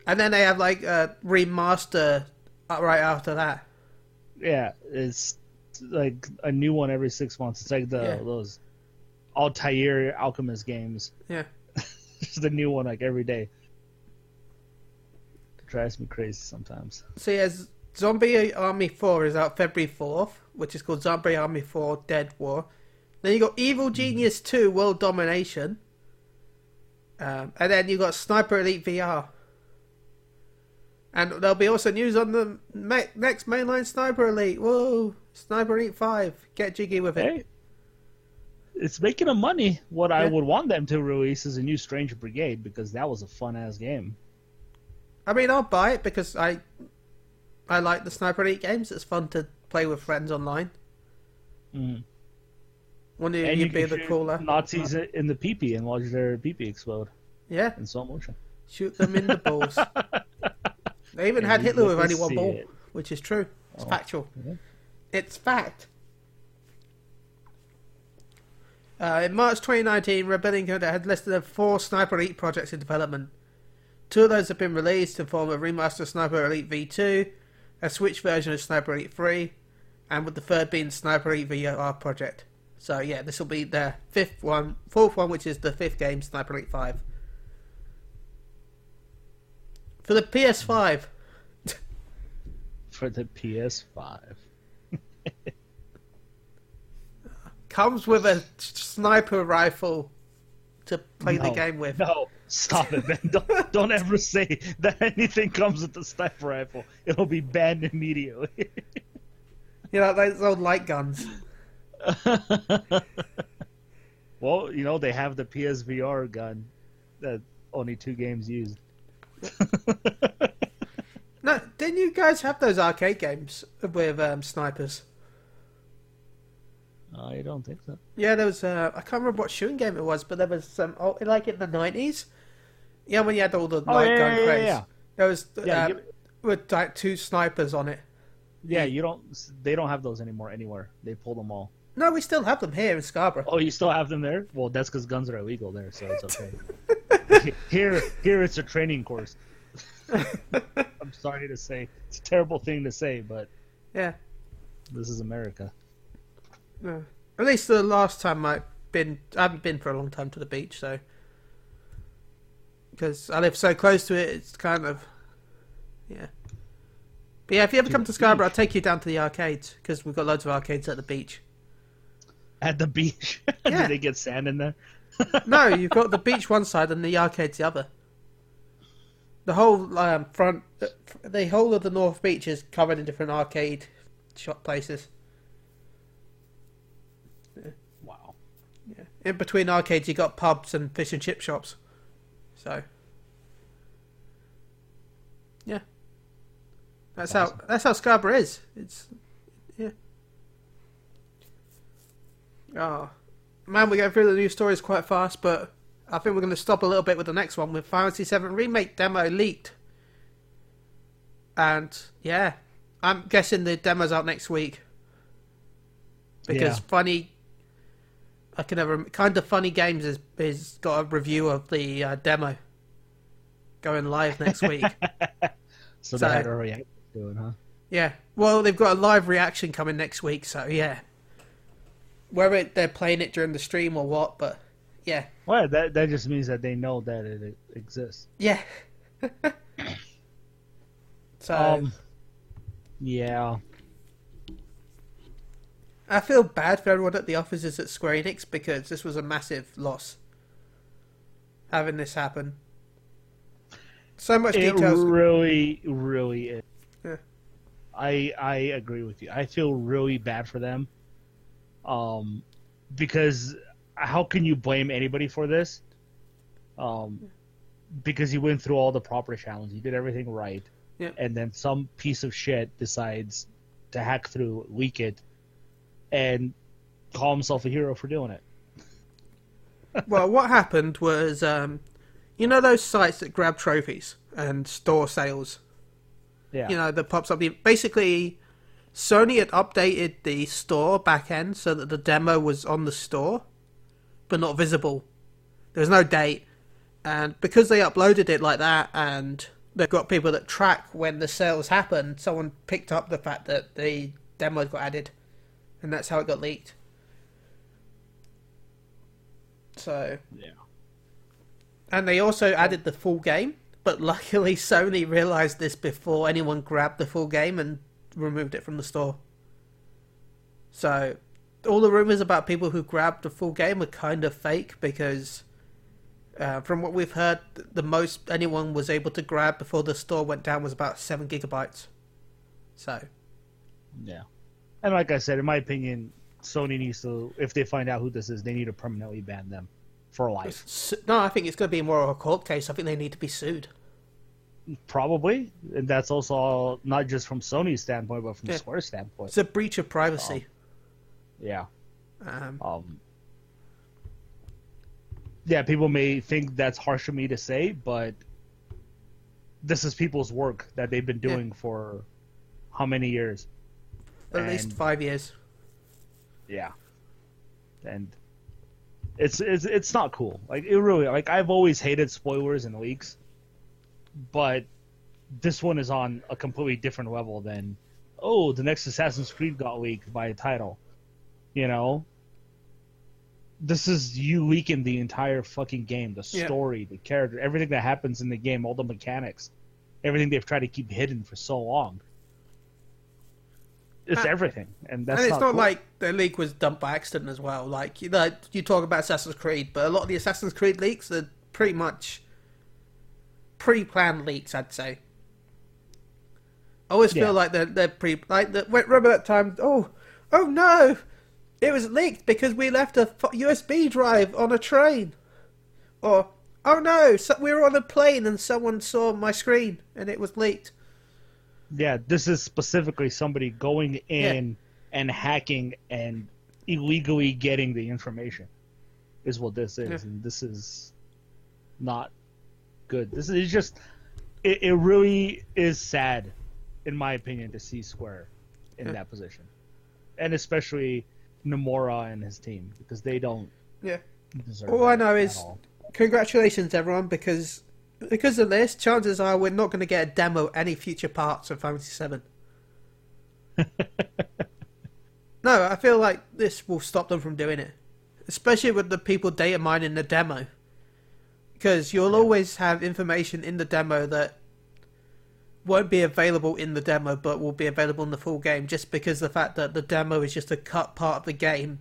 And then they have like a remaster uh, right after that. Yeah, it's like a new one every six months. It's like the Yeah. those Atelier Alchemist games. Yeah. Just a new one like every day. It drives me crazy sometimes. So yeah, Zombie Army 4 is out February 4th, which is called Zombie Army 4 Dead War. Then you got Evil Genius 2 World Domination. Um, and then you got Sniper Elite VR. And there'll be also news on the me- next mainline Sniper Elite. Whoa! Sniper Elite 5. Get jiggy with it. Hey, it's making them money. What I would want them to release is a new Strange Brigade because that was a fun ass game. I mean, I'll buy it because I I like the Sniper Elite games. It's fun to play with friends online. Mm. One of And you be the caller. Nazis in the peepee and watch their peepee explode Yeah. in slow motion. Shoot them in the balls. they even And had Hitler with only one ball, it. which is true. It's Oh, factual. yeah. It's fact. Uh, in March 2019, Rebellion Code had listed four Sniper Elite projects in development. Two of those have been released in form of remaster Sniper Elite V2, a Switch version of Sniper Elite 3, and with the third being Sniper Elite VR project. So yeah, this will be the fifth one, fourth one, which is the fifth game, Sniper Elite Five. For the PS5, For the PS5. comes with a sniper rifle to play the game with. No, stop it, man. Don't, don't ever say that anything comes with the sniper rifle. It'll be banned immediately. You know, those old light guns. well, you know, they have the PSVR gun that only two games used. No, didn't you guys have those arcade games with um, snipers? I don't think so. Yeah, there was. Uh, I can't remember what shooting game it was, but there was some. Oh, like in the nineties. Yeah, when you had all the Oh, light yeah, gun yeah, yeah, craze. yeah. There was Yeah, uh, you- with like two snipers on it. Yeah, you don't. They don't have those anymore anywhere. They pulled them all. No, we still have them here in Scarborough. Oh, you still have them there? Well, that's because guns are illegal there, so it's okay. here, here, it's a training course. I'm sorry to say, it's a terrible thing to say, but Yeah. this is America. Yeah. At least the last time I've been, I haven't been for a long time to the beach, so because I live so close to it, it's kind of yeah. But yeah, if you ever To come to Scarborough, I'll take you down to the arcades because we've got loads of arcades at the beach. At the beach, Yeah. did they get sand in there? No, you've got the beach one side and the arcades the other. The whole um, front, the whole of the North Beach is covered in different arcade shop places. Wow. Yeah. In between arcades, you got pubs and fish and chip shops. So, yeah, that's Awesome. how that's how Scarborough is. It's yeah. Oh man, we're going through the news stories quite fast, but I think we're going to stop a little bit with the next one with Final Fantasy VII remake demo leaked, and yeah, I'm guessing the demo's out next week because Yeah. funny I can never kind of funny games is is got a review of the uh, demo going live next week. So, So- they had a reaction to it, huh? yeah, well they've got a live reaction coming next week, so yeah. Whether it, they're playing it during the stream or what, but yeah, Well, that that just means that they know that it, it exists. yeah. so Um, yeah. I feel bad for everyone at the offices at Square Enix because this was a massive loss. Having this happen, so much It details. really, really is. Yeah. I I agree with you. I feel really bad for them. Um, because how can you blame anybody for this? Um, because you went through all the proper channels, you did everything right, Yeah. and then some piece of shit decides to hack through, leak it, and call himself a hero for doing it. well, what happened was, um, you know, those sites that grab trophies and store sales. Yeah. You know, that pops up. Basically, Sony had updated the store back end so that the demo was on the store, but not visible. There was no date, and because they uploaded it like that, and they've got people that track when the sales happen, someone picked up the fact that the demo got added, and that's how it got leaked. So yeah. and they also added the full game, but luckily Sony realized this before anyone grabbed the full game and removed it from the store. So, all the rumors about people who grabbed the full game are kind of fake because, uh, from what we've heard, the most anyone was able to grab before the store went down was about 7 gigabytes. So, Yeah. And like I said, in my opinion, Sony needs to, if they find out who this is, they need to permanently ban them for life. no, I think it's going to be more of a court case. I think they need to be sued. Probably. And that's also not just from Sony's standpoint, but from Yeah. Square's standpoint. It's a breach of privacy. Yeah. Um, Um, yeah, people may think that's harsh of me to say, but this is people's work that they've been Yeah. doing for how many years? At least five years. Yeah. And it's it's it's not cool. Like it really like I've always hated spoilers and leaks, but this one is on a completely different level than oh, the next Assassin's Creed got leaked by a title. You know, this is you leaking the entire fucking game, the Yeah. story, the character, everything that happens in the game, all the mechanics, everything they've tried to keep hidden for so long. It's Uh, everything, and that's and it's not, not cool. like the leak was dumped by accident as well. Like you know, you talk about Assassin's Creed, but a lot of the Assassin's Creed leaks are pretty much pre-planned leaks. I'd say. I always feel Yeah. like they're they're pre like the, remember that time? Oh, oh no, it was leaked because we left a USB drive on a train, or oh no, so we were on a plane and someone saw my screen and it was leaked. Yeah, this is specifically somebody going in and hacking and illegally getting the information. Is what this is, Yeah. and this is not good. This is just it, it really is sad, in my opinion, to see Square in Yeah. that position, and especially Nomura and his team because they don't Yeah. All I know is- all. Congratulations, everyone, because because of this, chances are we're not going to get a demo any future parts of Fantasy Seven. no, I feel like this will stop them from doing it, especially with the people data mining the demo, because you'll always have information in the demo that won't be available in the demo, but will be available in the full game, just because the fact that the demo is just a cut part of the game.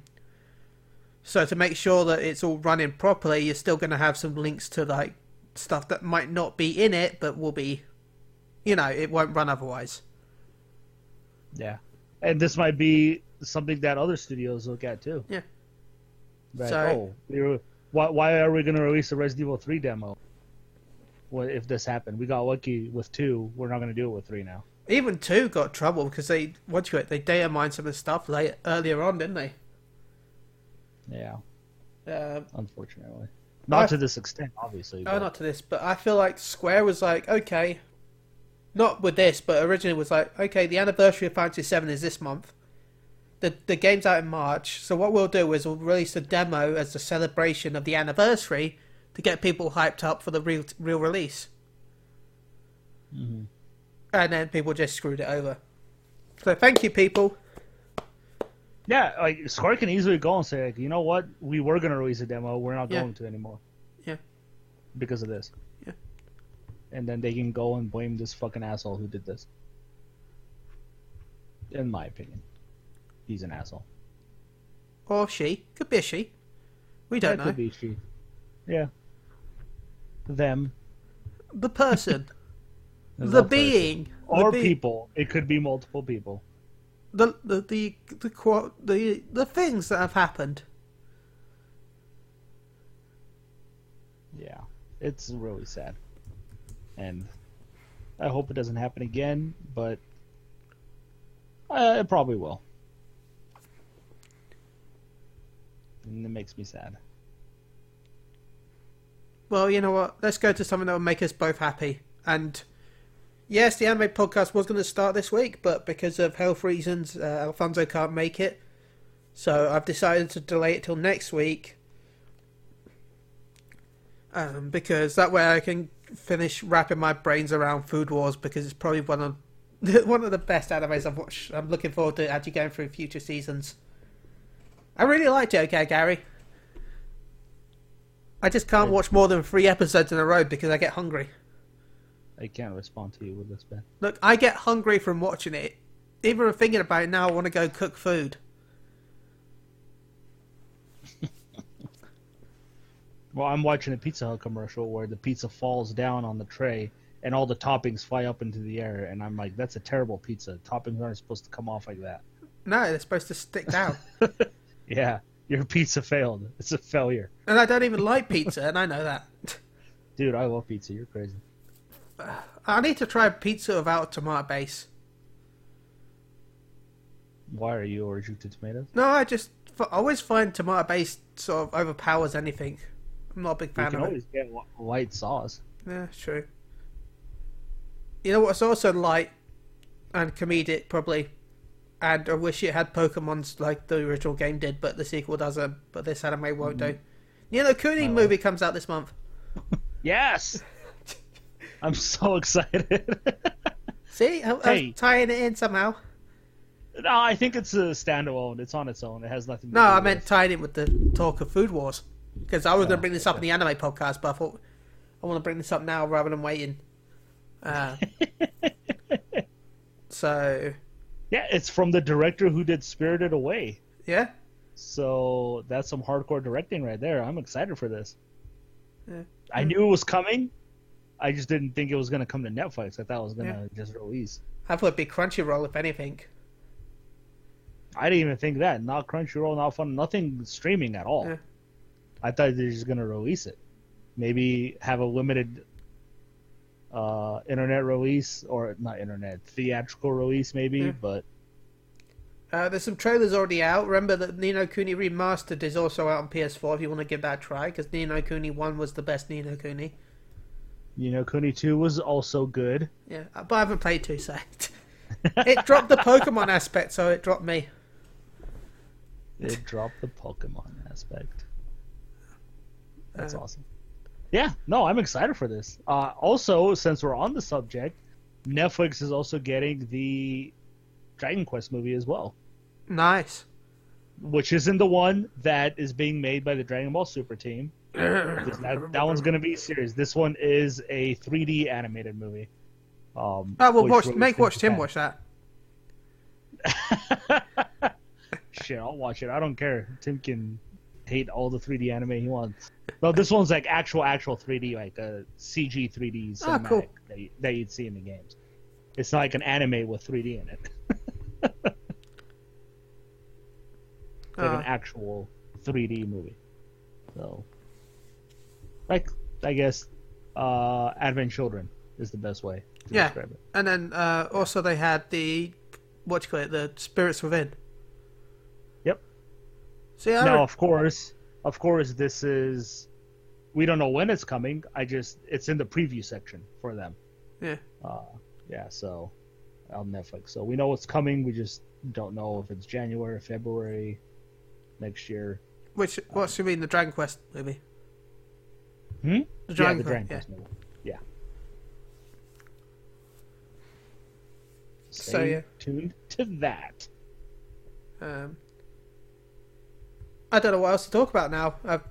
So to make sure that it's all running properly, you're still going to have some links to like stuff that might not be in it, but will be, you know, it won't run otherwise. Yeah, and this might be something that other studios look at too. Yeah. Like, So- oh, we were, why, why are we going to release a Resident Evil 3 demo? Well, if this happened, we got lucky with two. We're not going to do it with three now. Even two got trouble because they what you it they data mined some of the stuff late earlier on, didn't they? Yeah, Um, unfortunately, not I- to this extent, obviously. oh, but- not to this, but I feel like Square was like, okay, not with this, but originally was like, okay, the anniversary of Fantasy Seven is this month. The the game's out in March, so what we'll do is we'll release a demo as a celebration of the anniversary to get people hyped up for the real real release. Mhm. And then people just screwed it over. So thank you, people. Yeah, like Square can easily go and say, like, you know what, we were going to release a demo, we're not Yeah. going to anymore. Yeah. Because of this. Yeah. And then they can go and blame this fucking asshole who did this. In my opinion, he's an asshole. Or she. Could be a she. We don't know. Could be she. Yeah. Them. The person. The person. being. Or the be- people. It could be multiple people. The the the the the the things that have happened. Yeah. It's really sad. And I hope it doesn't happen again, but uh, it probably will. And it makes me sad. Well, you know what? Let's go to something that will make us both happy. And yes, the anime podcast was going to start this week, but because of health reasons, uh, Alfonso can't make it. So I've decided to delay it till next week. Um, because that way I can finish wrapping my brains around Food Wars because it's probably one of one of the best animes I've watched. I'm looking forward to actually going through future seasons. I really liked it, okay, Gary. I just can't watch more than three episodes in a row because I get hungry. I can't respond to you with this, Ben. Look, I get hungry from watching it. Even thinking about it now, I want to go cook food. Well, I'm watching a Pizza Hut commercial where the pizza falls down on the tray and all the toppings fly up into the air, and I'm like, that's a terrible pizza. Toppings aren't supposed to come off like that. No, they're supposed to stick down. Yeah, your pizza failed. It's a failure. and I don't even like pizza, and I know that. Dude, I love pizza. You're crazy. I need to try pizza without tomato base. Why are you allergic to tomatoes? No, I just I always find tomato base sort of overpowers anything. I'm not a big You fan can of it. always get wh- white sauce. Yeah, true. You know what's also light and comedic, probably, and I wish it had Pokemon's like the original game did, but the sequel doesn't. But this anime won't mm-hmm. do. You know, Kuni Oh. movie comes out this month. Yes! I'm so excited. See, I, Hey. tying it in somehow. No, I think it's a standalone. It's on its own. It has nothing. To do No, I meant tied in with the talk of Food Wars. Because I was going to bring this up in the anime podcast, but I thought I want to bring this up now rather than waiting. Uh, so, Yeah, it's from the director who did Spirited Away. yeah. So that's some hardcore directing right there. I'm excited for this. Yeah. I knew it was coming. I just didn't think it was going to come to Netflix. I thought it was going to just release. I thought it'd be Crunchyroll, if anything. I didn't even think that. Not Crunchyroll, not fun, nothing streaming at all. Yeah. I thought they were just going to release it. Maybe have a limited uh, internet release, or not internet, theatrical release, maybe. Yeah. But Uh, there's some trailers already out. Remember that Ni no Kuni Remastered is also out on PS4 if you want to give that a try, because Ni no Kuni 1 was the best Ni no Kuni. You know, Kuni Two was also good. Yeah, but I haven't played 2, so. it dropped the Pokemon aspect, so it dropped me. It dropped the Pokemon aspect. That's Uh, awesome. Yeah, no, I'm excited for this. Uh, also, since we're on the subject, Netflix is also getting the Dragon Quest movie as well, Nice. which isn't the one that is being made by the Dragon Ball Super team. Because That, that one's going to be serious. This one is a 3D animated movie. Um, Oh, well, watch, released make in watch Tim watch that. Shit, I'll watch it. I don't care. Tim can hate all the 3D anime he wants. No, this one's like actual, actual 3D, like a CG 3D Ah, cinematic cool. that, you, that you'd see in the games. It's not like an anime with 3D in it. like Uh, an actual 3D movie. So, like, I guess, uh, Advent Children is the best way to Yeah. describe it. and then uh, also they had the, what do you call it, the Spirits Within. Yep. See, I now re- of course of course this is we don't know when it's coming i just it's in the preview section for them Yeah. uh yeah so on netflix so we know what's coming we just don't know if it's january february next year which, what's you mean, the Dragon Quest movie? Hmm? The yeah Dragon, the Quest, dragon yeah. Quest movie. yeah So, Stay yeah. tuned to that Um, I don't know what else to talk about now. I've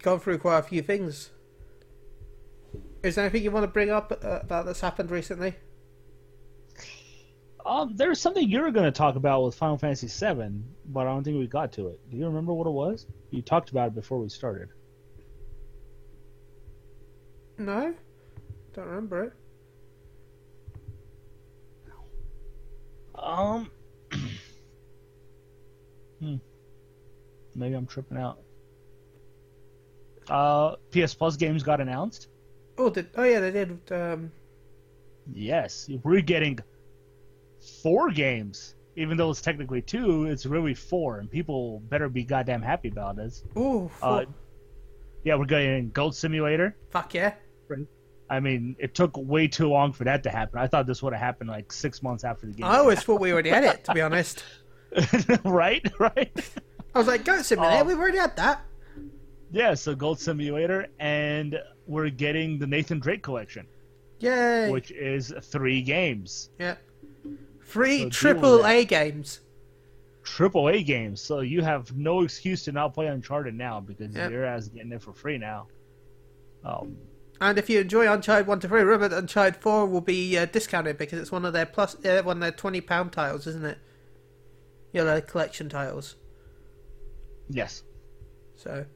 gone through quite a few things. Is there anything you want to bring up uh, about that's happened recently? um there's something you were going to talk about with final fantasy 7 but i don't think we got to it do you remember what it was you talked about it before we started No, don't remember it. Um. hmm. Maybe I'm tripping out. Uh, PS Plus games got announced. Oh, did oh yeah, they did. Um, Yes, we're getting four games. Even though it's technically two, it's really four, and people better be goddamn happy about this. ooh, Uh, yeah, we're getting Goat Simulator. fuck yeah. I mean, it took way too long for that to happen. I thought this would have happened like six months after the game. I always thought we already had it. To be honest, right, right. I was like, Goat Simulator, Oh. we've already had that. Yeah, so Goat Simulator, and we're getting the Nathan Drake collection, Yay! which is three games, yeah, three So triple A games. triple A games. So you have no excuse to not play Uncharted now because Yep. your ass is getting it for free now. Um, And if you enjoy Uncharted one to three, remember that Uncharted four will be uh, discounted because it's one of their plus uh, one of their twenty pound titles, isn't it? Yeah, their collection titles. yes, So,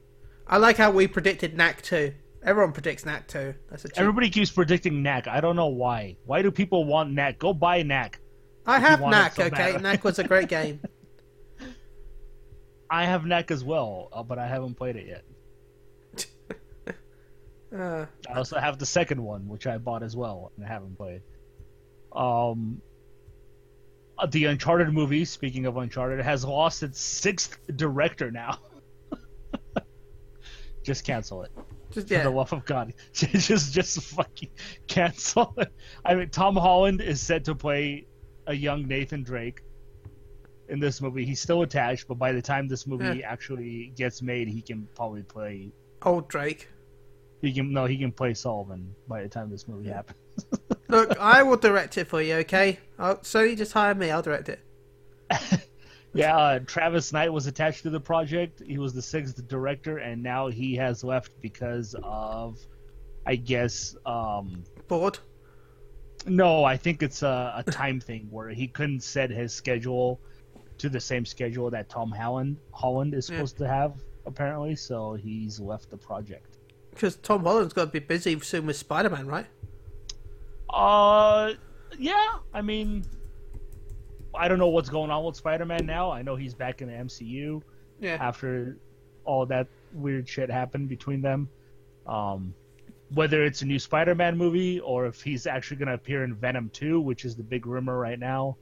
I like how we predicted Knack two. Everyone predicts Knack two. That's a cheap. everybody keeps predicting Knack. I don't know why. Why do people want Knack? Go buy Knack. I have Knack. so okay. Knack was a great game. I have Knack as well, uh, but I haven't played it yet. Uh, I also have the second one, which I bought as well, and I haven't played. Um, uh, the Uncharted movie, speaking of Uncharted, has lost its sixth director now. just cancel it. just For the love of God, just just fucking cancel it. I mean, Tom Holland is set to play a young Nathan Drake in this movie. He's still attached, but by the time this movie actually gets made, he can probably play Old Drake. He can no, he can play Sullivan by the time this movie happens. Look, I will direct it for you. Okay, I'll, Sony just hire me. I'll direct it. yeah, uh, Travis Knight was attached to the project. He was the sixth director, and now he has left because of, I guess, um, Bored. no, I think it's a, a time thing where he couldn't set his schedule to the same schedule that Tom Holland Holland is Yeah. supposed to have apparently. So he's left the project. Because Tom Holland's got to be busy soon with Spider Man, right? Uh, yeah. I mean, I don't know what's going on with Spider-Man now. I know he's back in the MCU Yeah. after all that weird shit happened between them. Um, whether it's a new Spider-Man movie or if he's actually going to appear in Venom 2, which is the big rumor right now.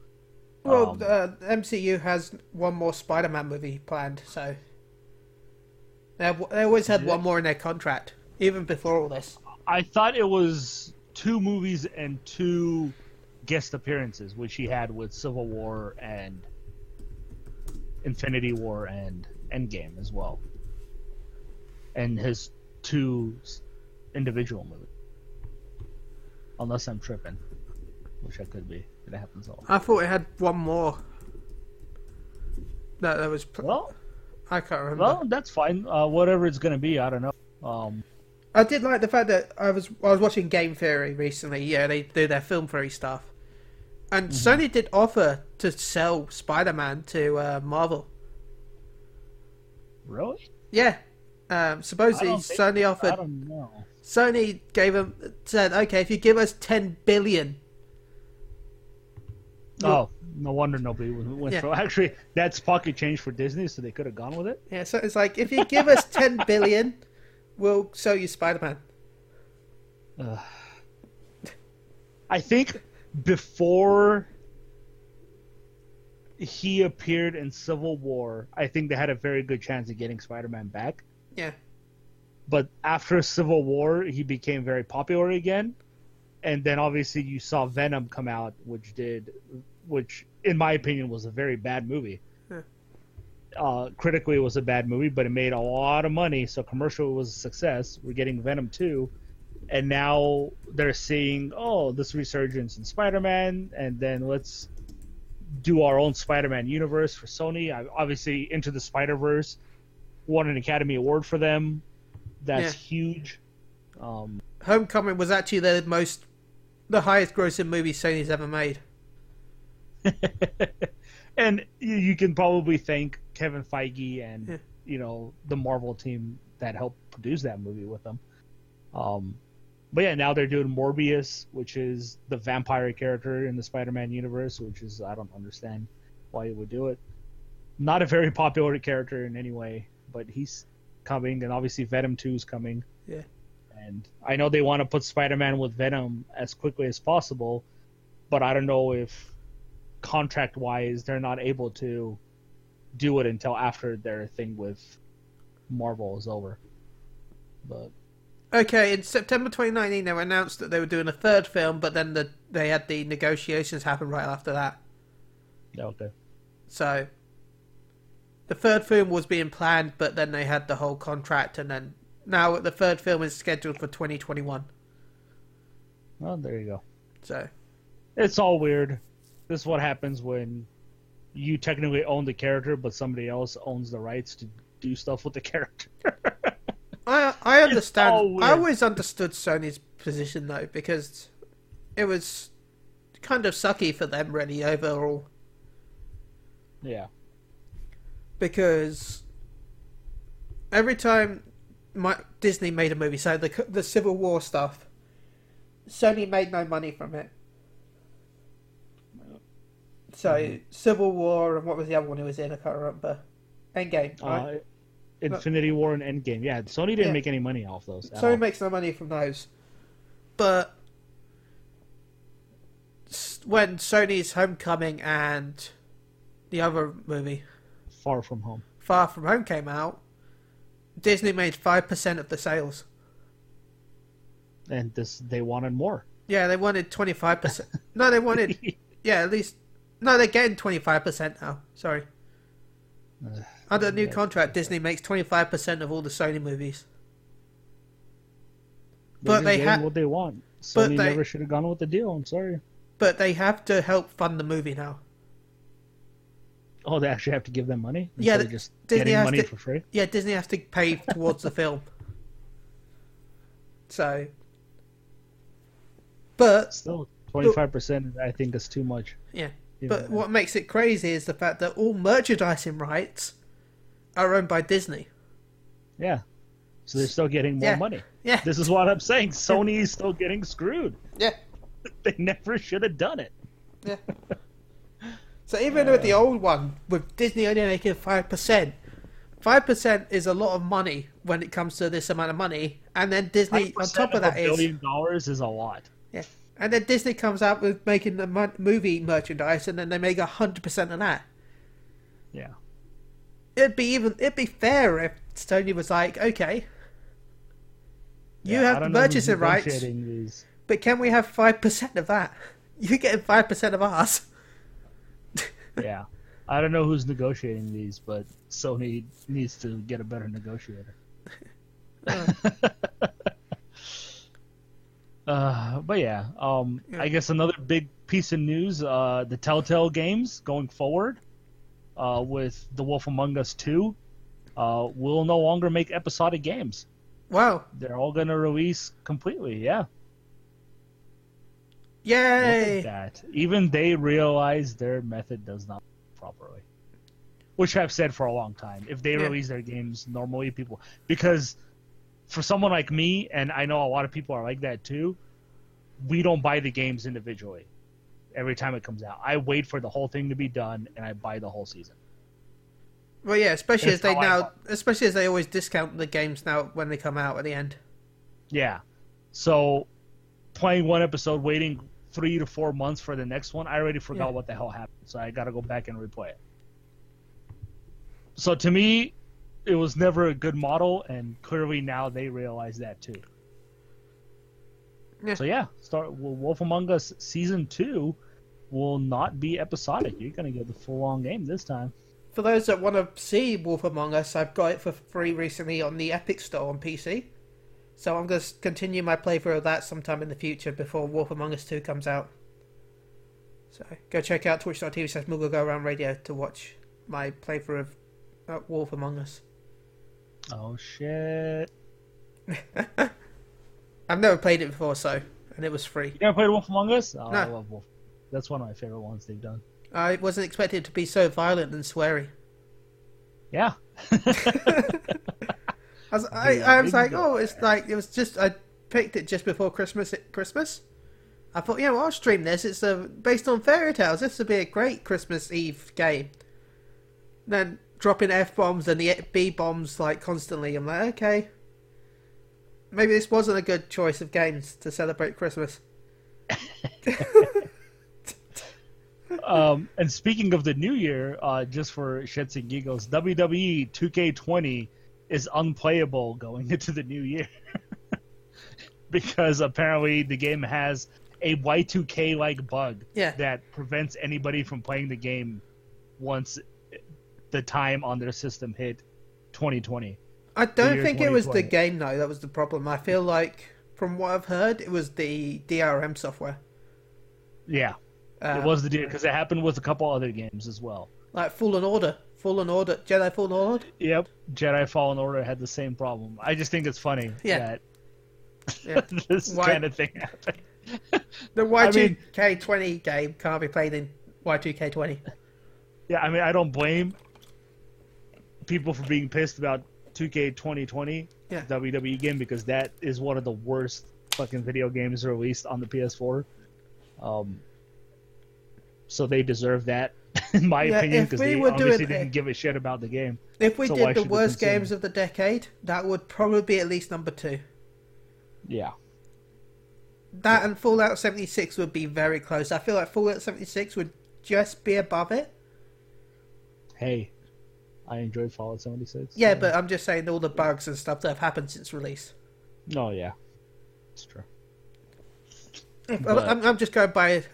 Well, Um, uh, MCU has one more Spider Man movie planned, so. They, they always had one more in their contract, even before all this. I thought it was two movies and two guest appearances, which he had with Civil War and Infinity War and Endgame as well, and his two individual movies. Unless I'm tripping, which I could be. It happens all. I thought it had one more. No, that was. Pl- Well, I can't remember. well, that's fine. Uh, whatever it's gonna be, I don't know. Um, I did like the fact that I was I was watching Game Theory recently. Yeah, they do their film theory stuff, and Mm-hmm. Sony did offer to sell Spider Man to uh, Marvel. really? Yeah, um, supposedly Sony I offered. don't know. Sony gave them said, okay, if you give us ten billion, Oh, no wonder nobody went went Yeah. for. Actually, that's pocket change for Disney, so they could have gone with it. yeah, so it's like if you give us ten billion, we'll sell you Spider Man. I think before he appeared in Civil War, I think they had a very good chance of getting Spider-Man back. Yeah, But after Civil War, he became very popular again, and then obviously you saw Venom come out, which did, which in my opinion was a very bad movie. Yeah. Uh, critically, it was a bad movie, but it made a lot of money, so commercial was a success. We're getting Venom two, and now they're seeing oh this resurgence in Spider-Man, and then let's do our own Spider-Man universe for Sony. I, obviously, Into the Spider-Verse won an Academy Award for them. That's huge. Um, Homecoming was actually the most, the highest grossing movie Sony's ever made. and you, you can probably thank Kevin Feige and Yeah. you know the Marvel team that helped produce that movie with them. Um, but yeah, now they're doing Morbius, which is the vampire character in the Spider-Man universe, which is I don't understand why you would do it. Not a very popular character in any way, but he's coming, and obviously Venom Two is coming. Yeah. And I know they want to put Spider-Man with Venom as quickly as possible, but I don't know if contract wise they're not able to do it until after their thing with Marvel is over. But Okay, in September 2019, they announced that they were doing a third film, but then the, they had the negotiations happen right after that. yeah, okay. So, the third film was being planned, but then they had the whole contract, and then now the third film is scheduled for 2021. Oh, there you go. So, It's all weird. This is what happens when you technically own the character, but somebody else owns the rights to do stuff with the character. I I understand. I always understood Sony's position though, because it was kind of sucky for them, really overall. yeah. because every time my, Disney made a movie, so the the Civil War stuff, Sony made no money from it. So Civil War and what was the other one it was in? I can't remember. Endgame. Right? Uh, Infinity War and Endgame. Yeah, Sony didn't Yeah. make any money off those. Sony all. makes no money from those, but when Sony's Homecoming and the other movie Far from home. Far From Home came out, Disney made five percent of the sales. And this they wanted more. Yeah, they wanted twenty five percent. No, they wanted yeah at least. No, they're getting twenty five percent now. Sorry. Ugh. Under the new Yeah. contract, Disney makes twenty five percent of all the Sony movies. They're But they have what they want. Sony they- never should have gone with the deal. I'm sorry. But they have to help fund the movie now. Oh, they actually have to give them money Yeah, the- just Disney has money to- for free. Yeah, Disney has to pay towards the film. So, but Still, twenty five percent. I think is too much. yeah, But what makes it crazy is the fact that all merchandising rights are owned by Disney. Yeah. So they're still getting more Yeah. money. Yeah, This is what I'm saying. Sony is still getting screwed. yeah, They never should have done it. yeah. So even with the uh. old one, with Disney only making five percent, five percent is a lot of money when it comes to this amount of money, and then Disney on top of that a is billion dollars is a lot. Yeah. And then Disney comes out with making the mo- movie merchandise, and then they make hundred percent of that. Yeah. It'd be even. It'd be fair if Sony was like, okay, you Yeah, have the don't know who's purchasing rights, These. but can we have five percent of that? You're getting five percent of ours. Yeah. I don't know who's negotiating these, but Sony needs to get a better negotiator. Uh, but yeah, um, Yeah. I guess another big piece of news: uh, the Telltale games going forward uh, with The Wolf Among Us Two uh, will no longer make episodic games. Wow! They're all going to release completely. Yeah, Yay! at that. Even they realize their method does not work properly, which I've said for a long time. If they Yeah. release their games normally, people because for someone like me, and I know a lot of people are like that too, we don't buy the games individually every time it comes out. I wait for the whole thing to be done, and I buy the whole season. Well, yeah, especially as they now, especially as they always discount the games now when they come out at the end. Yeah. So playing one episode, waiting three to four months for the next one, I already forgot Yeah. what the hell happened. So I got to go back and replay it. So to me, it was never a good model, and clearly now they realize that too. Yeah. So yeah, start well, Wolf Among Us season two will not be episodic. You're gonna get the full on game this time. For those that want to see Wolf Among Us, I've got it for free recently on the Epic Store on PC. So I'm going to continue my playthrough of that sometime in the future before Wolf Among Us 2 comes out. So go check out twitch.tv slash Moogle Go Around Radio to watch my playthrough of uh, Wolf Among Us. Oh shit! I've never played it before, so, and it was free. You never played Wolf Among Us? Oh, I No. love Wolf. That's one of my favorite ones they've done. I wasn't expecting it to be so violent and sweary. Yeah. I was, I, Yeah, I was like, oh, it's like it was just I picked it just before Christmas. Christmas. I thought, yeah, well, I'll stream this. It's uh, based on fairy tales. This would be a great Christmas Eve game. Then dropping f bombs and the b bombs like constantly. I'm like, okay, maybe this wasn't a good choice of games to celebrate Christmas. Um, and speaking of the new year, uh, just for shits and giggles, WWE 2K20 is unplayable going into the new year because apparently the game has a Y2K like bug Yeah. that prevents anybody from playing the game once the time on their system hit 2020. I don't think it was the game though. That was the problem. I feel like from what I've heard, it was the DRM software. Yeah, Uh, it was the because it happened with a couple other games as well. like Fallen Order, Fallen Order, Jedi Fallen Order. Yep, Jedi Fallen Order had the same problem. I just think it's funny Yeah. that Yeah. this kind of thing happened. The Y2K20 game can't be played in Y2K20. Yeah, I mean, I don't blame people for being pissed about 2K 2020 Yeah. WWE game because that is one of the worst fucking video games released on the PS4. Um, so they deserve that, in my Yeah, opinion, because we they obviously doing didn't give a shit about the game. If we So did the worst games of the decade, that would probably be at least number two. Yeah. That and Fallout 76 would be very close. I feel like Fallout 76 would just be above it. Hey, I enjoyed Fallout 76. Yeah, but I'm just saying all the bugs and stuff that have happened since release. No, yeah, it's true. I'm- But- I'm, I'm just going by.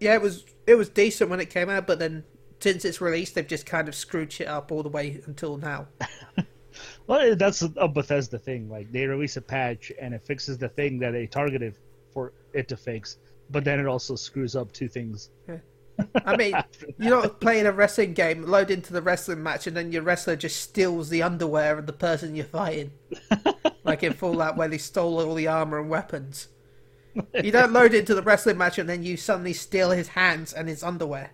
Yeah, it was it was decent when it came out, but then since it's released, they've just kind of screwed shit up all the way until now. Well, that's a Bethesda thing. Like they release a patch and it fixes the thing that they targeted for it to fix, but then it also screws up two things Yeah. I mean, you're not playing a wrestling game, load into the wrestling match, and then your wrestler just steals the underwear of the person you're fighting. like in Fallout, where they stole all the armor and weapons. You don't load into the wrestling match and then you suddenly steal his hands and his underwear.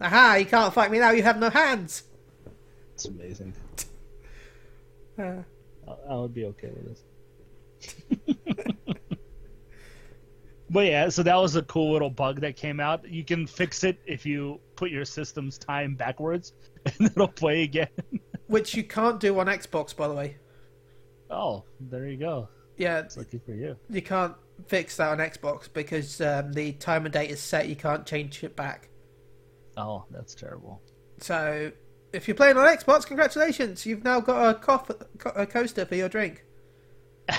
Aha, you can't fight me now, you have no hands! It's amazing. Uh, I, I would be okay with this. but yeah, so that was a cool little bug that came out. You can fix it if you put your system's time backwards, and it'll play again. which you can't do on Xbox, by the way. oh, there you go. Yeah, It's lucky for you. you can't fix that on Xbox because um, the time and date is set, you can't change it back. Oh, that's terrible. So, if you're playing on Xbox, congratulations! You've now got a, cof- co- a coaster for your drink.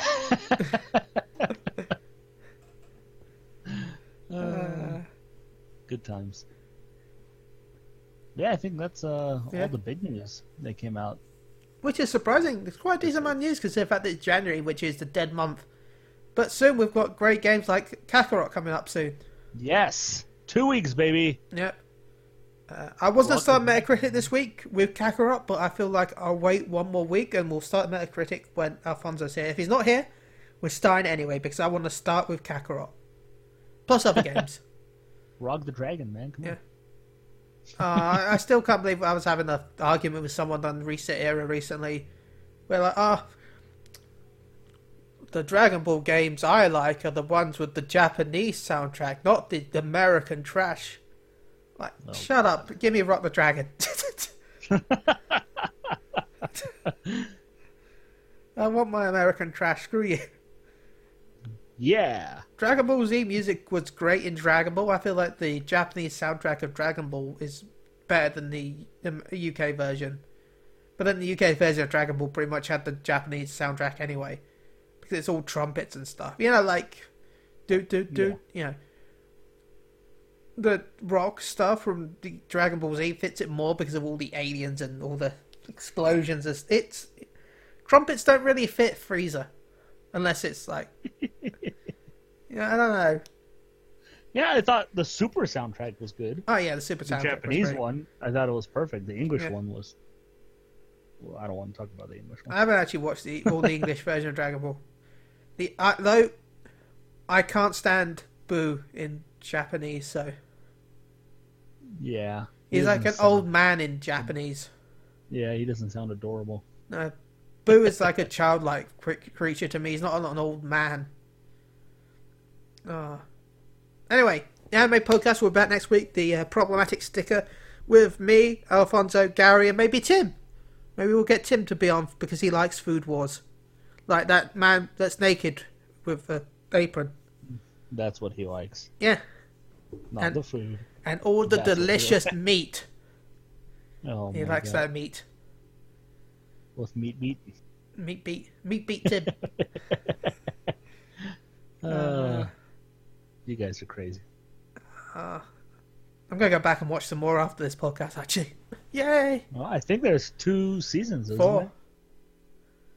Uh, Good times. Yeah, I think that's uh, Yeah. all the big news that came out. which is surprising. It's quite a decent amount of news because the fact that it's January, which is the dead month. But soon we've got great games like Kakarot coming up soon. Yes, two weeks, baby. Yep. Uh, I was going to start Metacritic this week with Kakarot, but I feel like I'll wait one more week and we'll start Metacritic when Alfonso's here. If he's not here, we're starting anyway because I want to start with Kakarot. Plus other games. Rock the Dragon, man. Come Yeah. on. Uh, I, I still can't believe I was having an argument with someone on ResetEra recently. Where like, oh, the Dragon Ball games I like are the ones with the Japanese soundtrack, not the, the American trash. Like, Oh. shut up. Give me Rock the Dragon. I want my American trash. Screw you. Yeah. Dragon Ball Z music was great in Dragon Ball. I feel like the Japanese soundtrack of Dragon Ball is better than the um, UK version. But then the UK version of Dragon Ball pretty much had the Japanese soundtrack anyway. Because it's all trumpets and stuff. You know, like, do, do, do, you know. The rock stuff from the Dragon Ball Z fits it more because of all the aliens and all the explosions. It's, it's trumpets don't really fit Frieza. Unless it's like yeah, I don't know. Yeah, I thought the Super soundtrack was good. Oh yeah, the Super The soundtrack. was Japanese one, I thought it was perfect. The English Yeah. one was. Well, I don't want to talk about the English one. I haven't actually watched the all the English version of Dragon Ball. The uh, though, I can't stand Boo in Japanese. So Yeah. he he's like an sound- old man in Japanese. Yeah, he doesn't sound adorable. No, Boo is like a childlike creature to me. He's not an old man. Oh. Anyway, the anime podcast. We're back next week. The uh, problematic sticker with me, Alfonso, Gary, and maybe Tim. Maybe we'll get Tim to be on because he likes Food Wars, like that man that's naked with an apron. That's what he likes. Yeah, Not And- the food. and all the That's delicious meat. Oh, He likes God. that meat. With meat beat. Meat beat, meat beat Tim. Uh, you guys are crazy. Uh, I'm gonna go back and watch some more after this podcast. Actually, yay! Well, I think there's two seasons, isn't Four. there?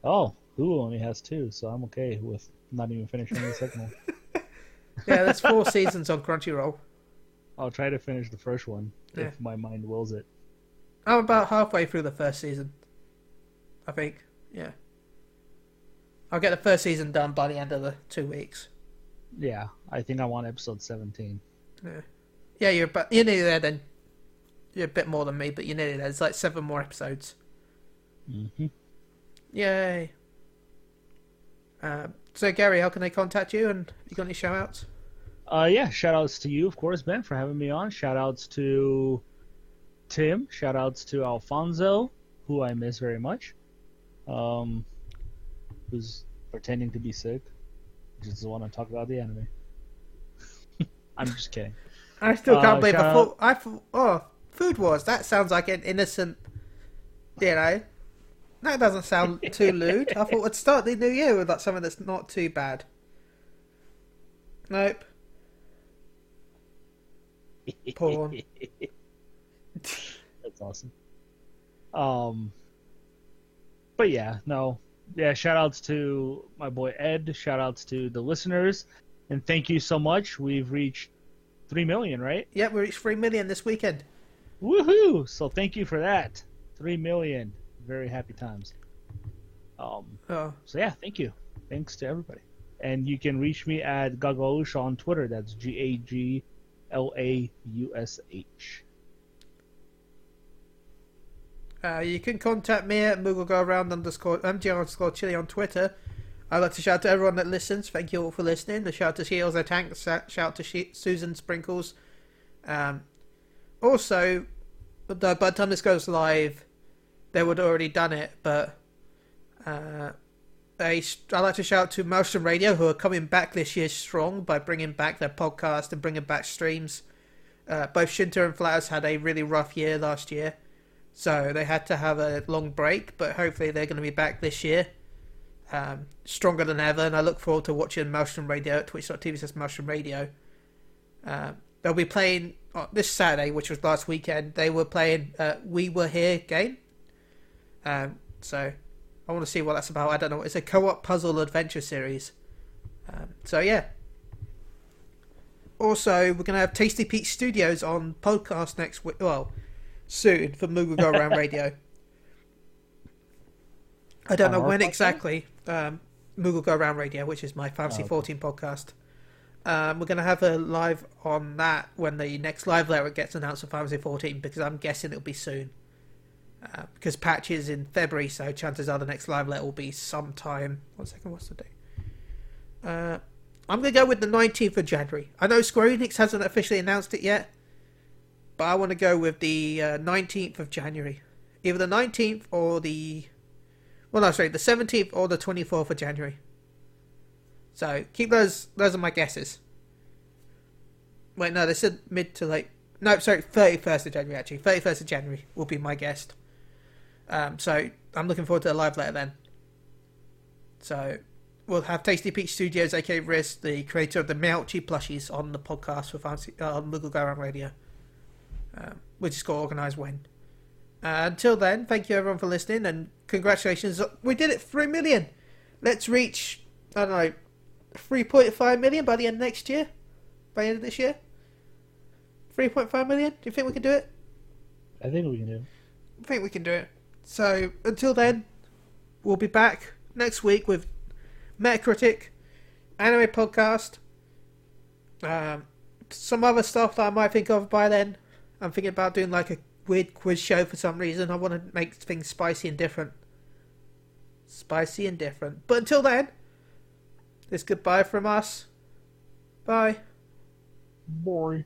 Oh, Hulu only has two, so I'm okay with not even finishing the second one. Yeah, there's four seasons on Crunchyroll. I'll try to finish the first one Yeah. if my mind wills it. I'm about halfway through the first season. I think. Yeah. I'll get the first season done by the end of the two weeks. Yeah, I think I want episode 17. Yeah, Yeah, you're but you're nearly there then. You're a bit more than me, but you're nearly there. There's like seven more episodes. hmm Yay. Um, so Gary, how can they contact you? And you got any shout outs? Uh, yeah, shout outs to you, of course, Ben, for having me on. Shout outs to Tim. Shout outs to Alfonso, who I miss very much. Um, who's pretending to be sick. Just want to talk about the anime. I'm just kidding. I still can't Uh, believe I thought I thought oh Food Wars. That sounds like an innocent, you know. That doesn't sound too lewd. I thought we'd start the new year with like something that's not too bad. Nope. Porn. That's awesome. Um, but yeah, no, yeah. Shout outs to my boy Ed. Shout outs to the listeners, and thank you so much. We've reached three million, right? Yeah, we reached three million this weekend. Woohoo! So thank you for that. Three million. Very happy times. Um, Oh, so yeah, thank you. Thanks to everybody. And you can reach me at Gaglaush on Twitter. That's G A G L A U S H. Uh, you can contact me at MoogleGoAround underscore MG underscore Chili on Twitter. I'd like to shout to everyone that listens. Thank you all for listening. A shout to Shields Tank. Shout out to she- Susan Sprinkles. Um, also, the- by the time this goes live, they would have already done it. But uh, I I like to shout to Motion Radio who are coming back this year strong by bringing back their podcast and bringing back streams. Uh, both Shinta and Flowers had a really rough year last year. So they had to have a long break, but hopefully they're going to be back this year, um, stronger than ever. And I look forward to watching Mushroom Radio at twitch.tv says Motion Radio. Um, they'll be playing uh, this Saturday, which was last weekend. They were playing uh, We Were Here game. Um, so I want to see what that's about. I don't know. It's a co-op puzzle adventure series. Um, so yeah. Also, we're going to have Tasty Peach Studios on podcast next week. Well, soon for Moogle Go Around Radio. I don't know when exactly. Um, Moogle Go Around Radio, which is my Fantasy Oh, okay. 14 podcast. Um, we're going to have a live on that when the next live letter gets announced for Fantasy 14 because I'm guessing it'll be soon. Uh, because patch is in February, so chances are the next live letter will be sometime. One second, what's the date? Uh, I'm going to go with the 19th of January. I know Square Enix hasn't officially announced it yet, but I want to go with the uh, 19th of January. Either the 19th or the. Well, no, sorry, the 17th or the 24th of January. So keep those. Those are my guesses. Wait, no, they said mid to late. No, sorry, 31st of January, actually. 31st of January will be my guest. Um, so I'm looking forward to the live letter then. So we'll have Tasty Peach Studios, aka the creator of the Meowchi plushies, on the podcast Fancy, uh, on Moogle Go Around Radio, um, which is called Organised When. Uh, until then, thank you everyone for listening and congratulations. We did it 3 million. Let's reach, I don't know, 3.5 million by the end of next year? By the end of this year? 3.5 million? Do you think we can do it? I think we can do. it. I think we can do it. So until then, we'll be back next week with Metacritic, anime podcast, um, some other stuff that I might think of by then. I'm thinking about doing like a weird quiz show for some reason. I want to make things spicy and different. Spicy and different. But until then, it's goodbye from us. Bye. Boring.